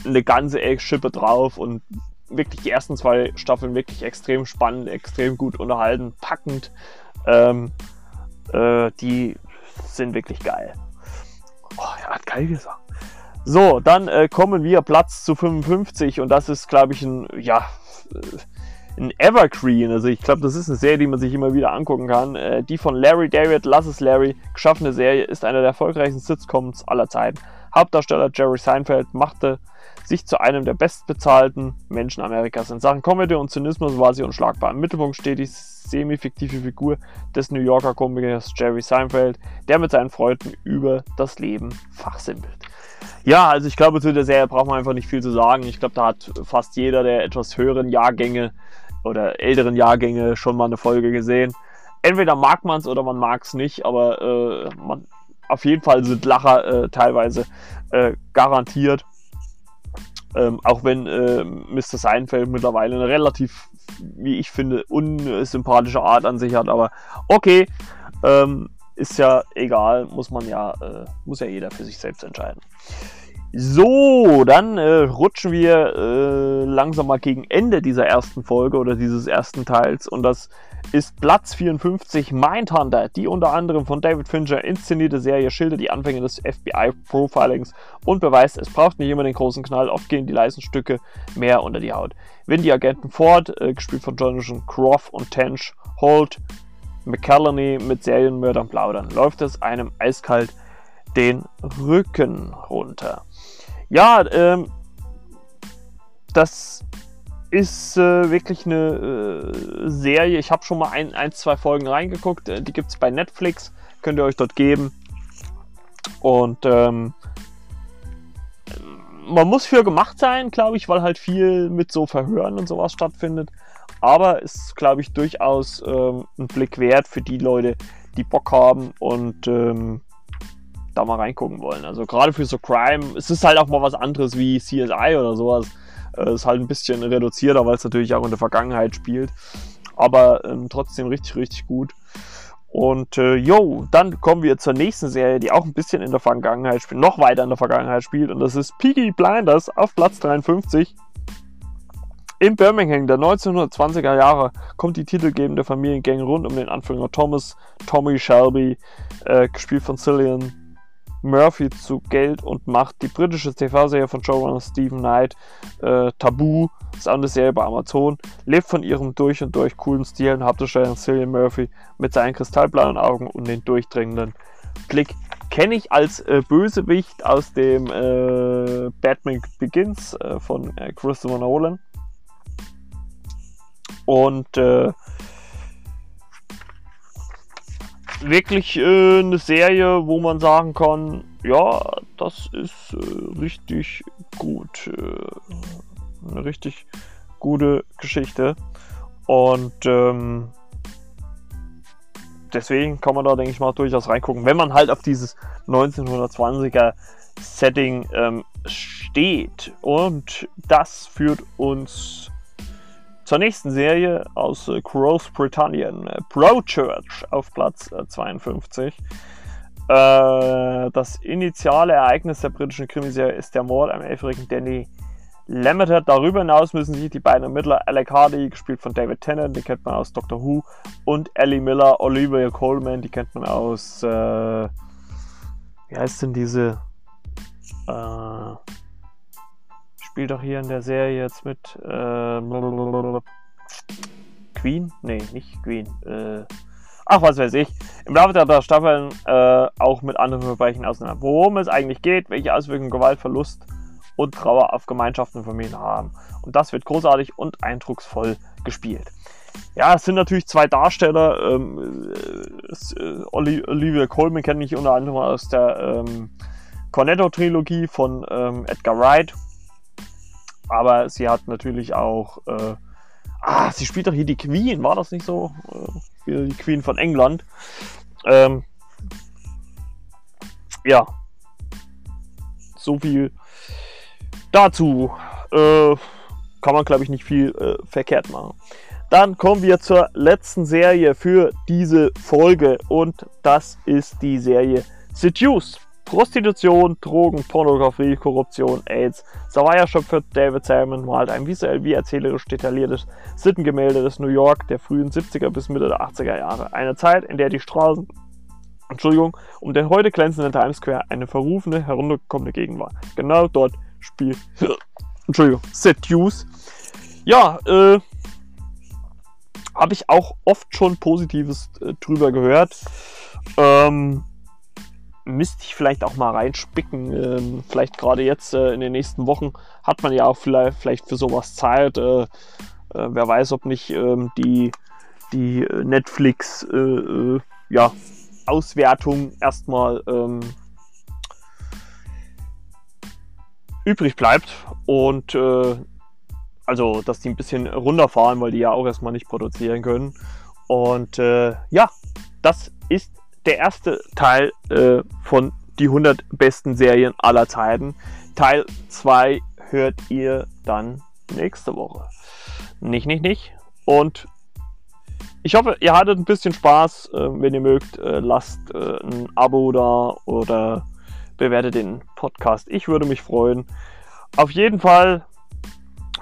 eine ganze Schippe drauf und wirklich die ersten zwei Staffeln wirklich extrem spannend, extrem gut unterhalten, packend. Ähm, äh, die sind wirklich geil. Oh, er hat geil gesagt. So, dann äh, kommen wir Platz zu 55 und das ist, glaube ich, ein, ja, äh, ein Evergreen. Also ich glaube, das ist eine Serie, die man sich immer wieder angucken kann. Äh, die von Larry David, Lass es Larry, geschaffene Serie, ist einer der erfolgreichsten Sitcoms aller Zeiten. Hauptdarsteller Jerry Seinfeld machte sich zu einem der bestbezahlten Menschen Amerikas. In Sachen Comedy und Zynismus war sie unschlagbar. Im Mittelpunkt steht die semi-fiktive Figur des New Yorker Komikers Jerry Seinfeld, der mit seinen Freunden über das Leben fachsimpelt. Ja, also ich glaube, zu der Serie braucht man einfach nicht viel zu sagen. Ich glaube, da hat fast jeder der etwas höheren Jahrgänge oder älteren Jahrgänge schon mal eine Folge gesehen. Entweder mag man es oder man mag es nicht, aber äh, man, auf jeden Fall sind Lacher äh, teilweise äh, garantiert. Ähm, auch wenn äh, Mr. Seinfeld mittlerweile eine relativ wie ich finde, unsympathische Art an sich hat. Aber okay, ähm, ist ja egal, muss man ja, äh, muss ja jeder für sich selbst entscheiden. So, dann äh, rutschen wir äh, langsam mal gegen Ende dieser ersten Folge oder dieses ersten Teils und das ist Platz 54 Mindhunter, die unter anderem von David Fincher inszenierte Serie schildert die Anfänge des FBI-Profilings und beweist, es braucht nicht immer den großen Knall, oft gehen die leisen Stücke mehr unter die Haut. Wenn die Agenten Ford, äh, gespielt von Jonathan Croft und Tench, Holt, McCallany mit Serienmördern plaudern, läuft es einem eiskalt den Rücken runter. Ja, ähm, das ist äh, wirklich eine äh, Serie. Ich habe schon mal ein, ein, zwei Folgen reingeguckt. Äh, die gibt es bei Netflix. Könnt ihr euch dort geben. Und ähm, man muss für gemacht sein, glaube ich, weil halt viel mit so Verhören und sowas stattfindet. Aber ist, glaube ich, durchaus ähm, ein Blick wert für die Leute, die Bock haben und ähm, da mal reingucken wollen. Also gerade für so Crime, es ist halt auch mal was anderes wie CSI oder sowas. Äh, ist halt ein bisschen reduzierter, weil es natürlich auch in der Vergangenheit spielt. Aber ähm, trotzdem richtig, richtig gut. Und äh, yo, dann kommen wir zur nächsten Serie, die auch ein bisschen in der Vergangenheit spielt, noch weiter in der Vergangenheit spielt. Und das ist Peaky Blinders auf Platz 53. In Birmingham der 1920er Jahre kommt die titelgebende Familiengang rund um den Anführer Thomas, Tommy Shelby, äh, gespielt von Cillian Murphy zu Geld und Macht. Die britische TV-Serie von Showrunner Stephen Knight, äh, Tabu, ist auch eine Serie bei Amazon, lebt von ihrem durch und durch coolen Stil und Hauptdarsteller Cillian Murphy mit seinen kristallblauen Augen und den durchdringenden Blick. Kenne ich als äh, Bösewicht aus dem äh, Batman Begins äh, von äh, Christopher Nolan. Und wirklich äh, eine Serie, wo man sagen kann, ja, das ist äh, richtig gut. Äh, eine richtig gute Geschichte. Und ähm, deswegen kann man da, denke ich mal, durchaus reingucken, wenn man halt auf dieses 1920er Setting ähm, steht. Und das führt uns zur nächsten Serie aus äh, Großbritannien, äh, Broadchurch auf Platz äh, 52. Äh, das initiale Ereignis der britischen Krimiserie ist der Mord am elfjährigen Danny Limited. Darüber hinaus müssen sich die beiden Ermittler Alec Hardy, gespielt von David Tennant, die kennt man aus Doctor Who, und Ellie Miller, Olivia Coleman, die kennt man aus, äh, wie heißt denn diese, äh, spielt doch hier in der Serie jetzt mit äh, Queen? Nee, nicht Queen. Äh, ach, was weiß ich. Im Laufe der Staffeln äh, auch mit anderen Verbrechen auseinander. Worum es eigentlich geht, welche Auswirkungen Gewalt, Verlust und Trauer auf Gemeinschaften und Familien haben. Und das wird großartig und eindrucksvoll gespielt. Ja, es sind natürlich zwei Darsteller. Ähm, äh, Olivia Colman kenne ich unter anderem aus der ähm, Cornetto-Trilogie von ähm, Edgar Wright aber sie hat natürlich auch. Äh, ah, sie spielt doch hier die Queen, war das nicht so? Äh, die Queen von England. Ähm, ja. So viel dazu. Äh, kann man, glaube ich, nicht viel äh, verkehrt machen. Dann kommen wir zur letzten Serie für diese Folge und das ist die Serie Seduce. Prostitution, Drogen, Pornografie, Korruption, AIDS. Savaya-Schöpfer David Salmon malt ein visuell wie erzählerisch detailliertes Sittengemälde des New York der frühen 70er bis Mitte der 80er Jahre. Eine Zeit, in der die Straßen Entschuldigung, um den heute glänzenden Times Square eine verrufene, heruntergekommene Gegend war. Genau dort spielt, [LAUGHS] Entschuldigung, Seduce. Ja, äh, habe ich auch oft schon Positives äh, drüber gehört. Ähm, müsste ich vielleicht auch mal reinspicken. Ähm, vielleicht gerade jetzt äh, in den nächsten Wochen hat man ja auch vielleicht, vielleicht für sowas Zeit. Äh, äh, wer weiß, ob nicht ähm, die, die Netflix äh, äh, ja, Auswertung erstmal ähm, übrig bleibt. Und äh, also, dass die ein bisschen runterfahren, weil die ja auch erstmal nicht produzieren können. Und ja, das ist der erste Teil äh, von die 100 besten Serien aller Zeiten. Teil 2 hört ihr dann nächste Woche. Nicht, nicht, nicht. Und ich hoffe, ihr hattet ein bisschen Spaß. Äh, wenn ihr mögt, äh, lasst äh, ein Abo da oder bewertet den Podcast. Ich würde mich freuen. Auf jeden Fall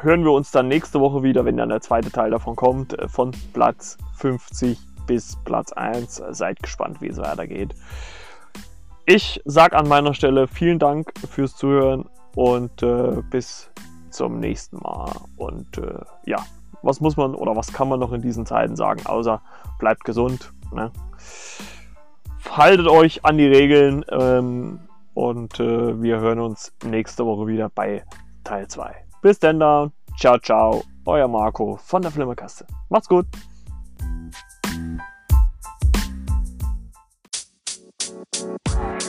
hören wir uns dann nächste Woche wieder, wenn dann der zweite Teil davon kommt, von Platz 50 bis Platz 1. Seid gespannt, wie es weitergeht. Ich sage an meiner Stelle vielen Dank fürs Zuhören und äh, bis zum nächsten Mal. Und äh, ja, was muss man oder was kann man noch in diesen Zeiten sagen, außer bleibt gesund. Ne? Haltet euch an die Regeln ähm, und äh, wir hören uns nächste Woche wieder bei Teil 2. Bis dann, ciao, ciao, euer Marco von der Flimmerkaste. Macht's gut. Bye.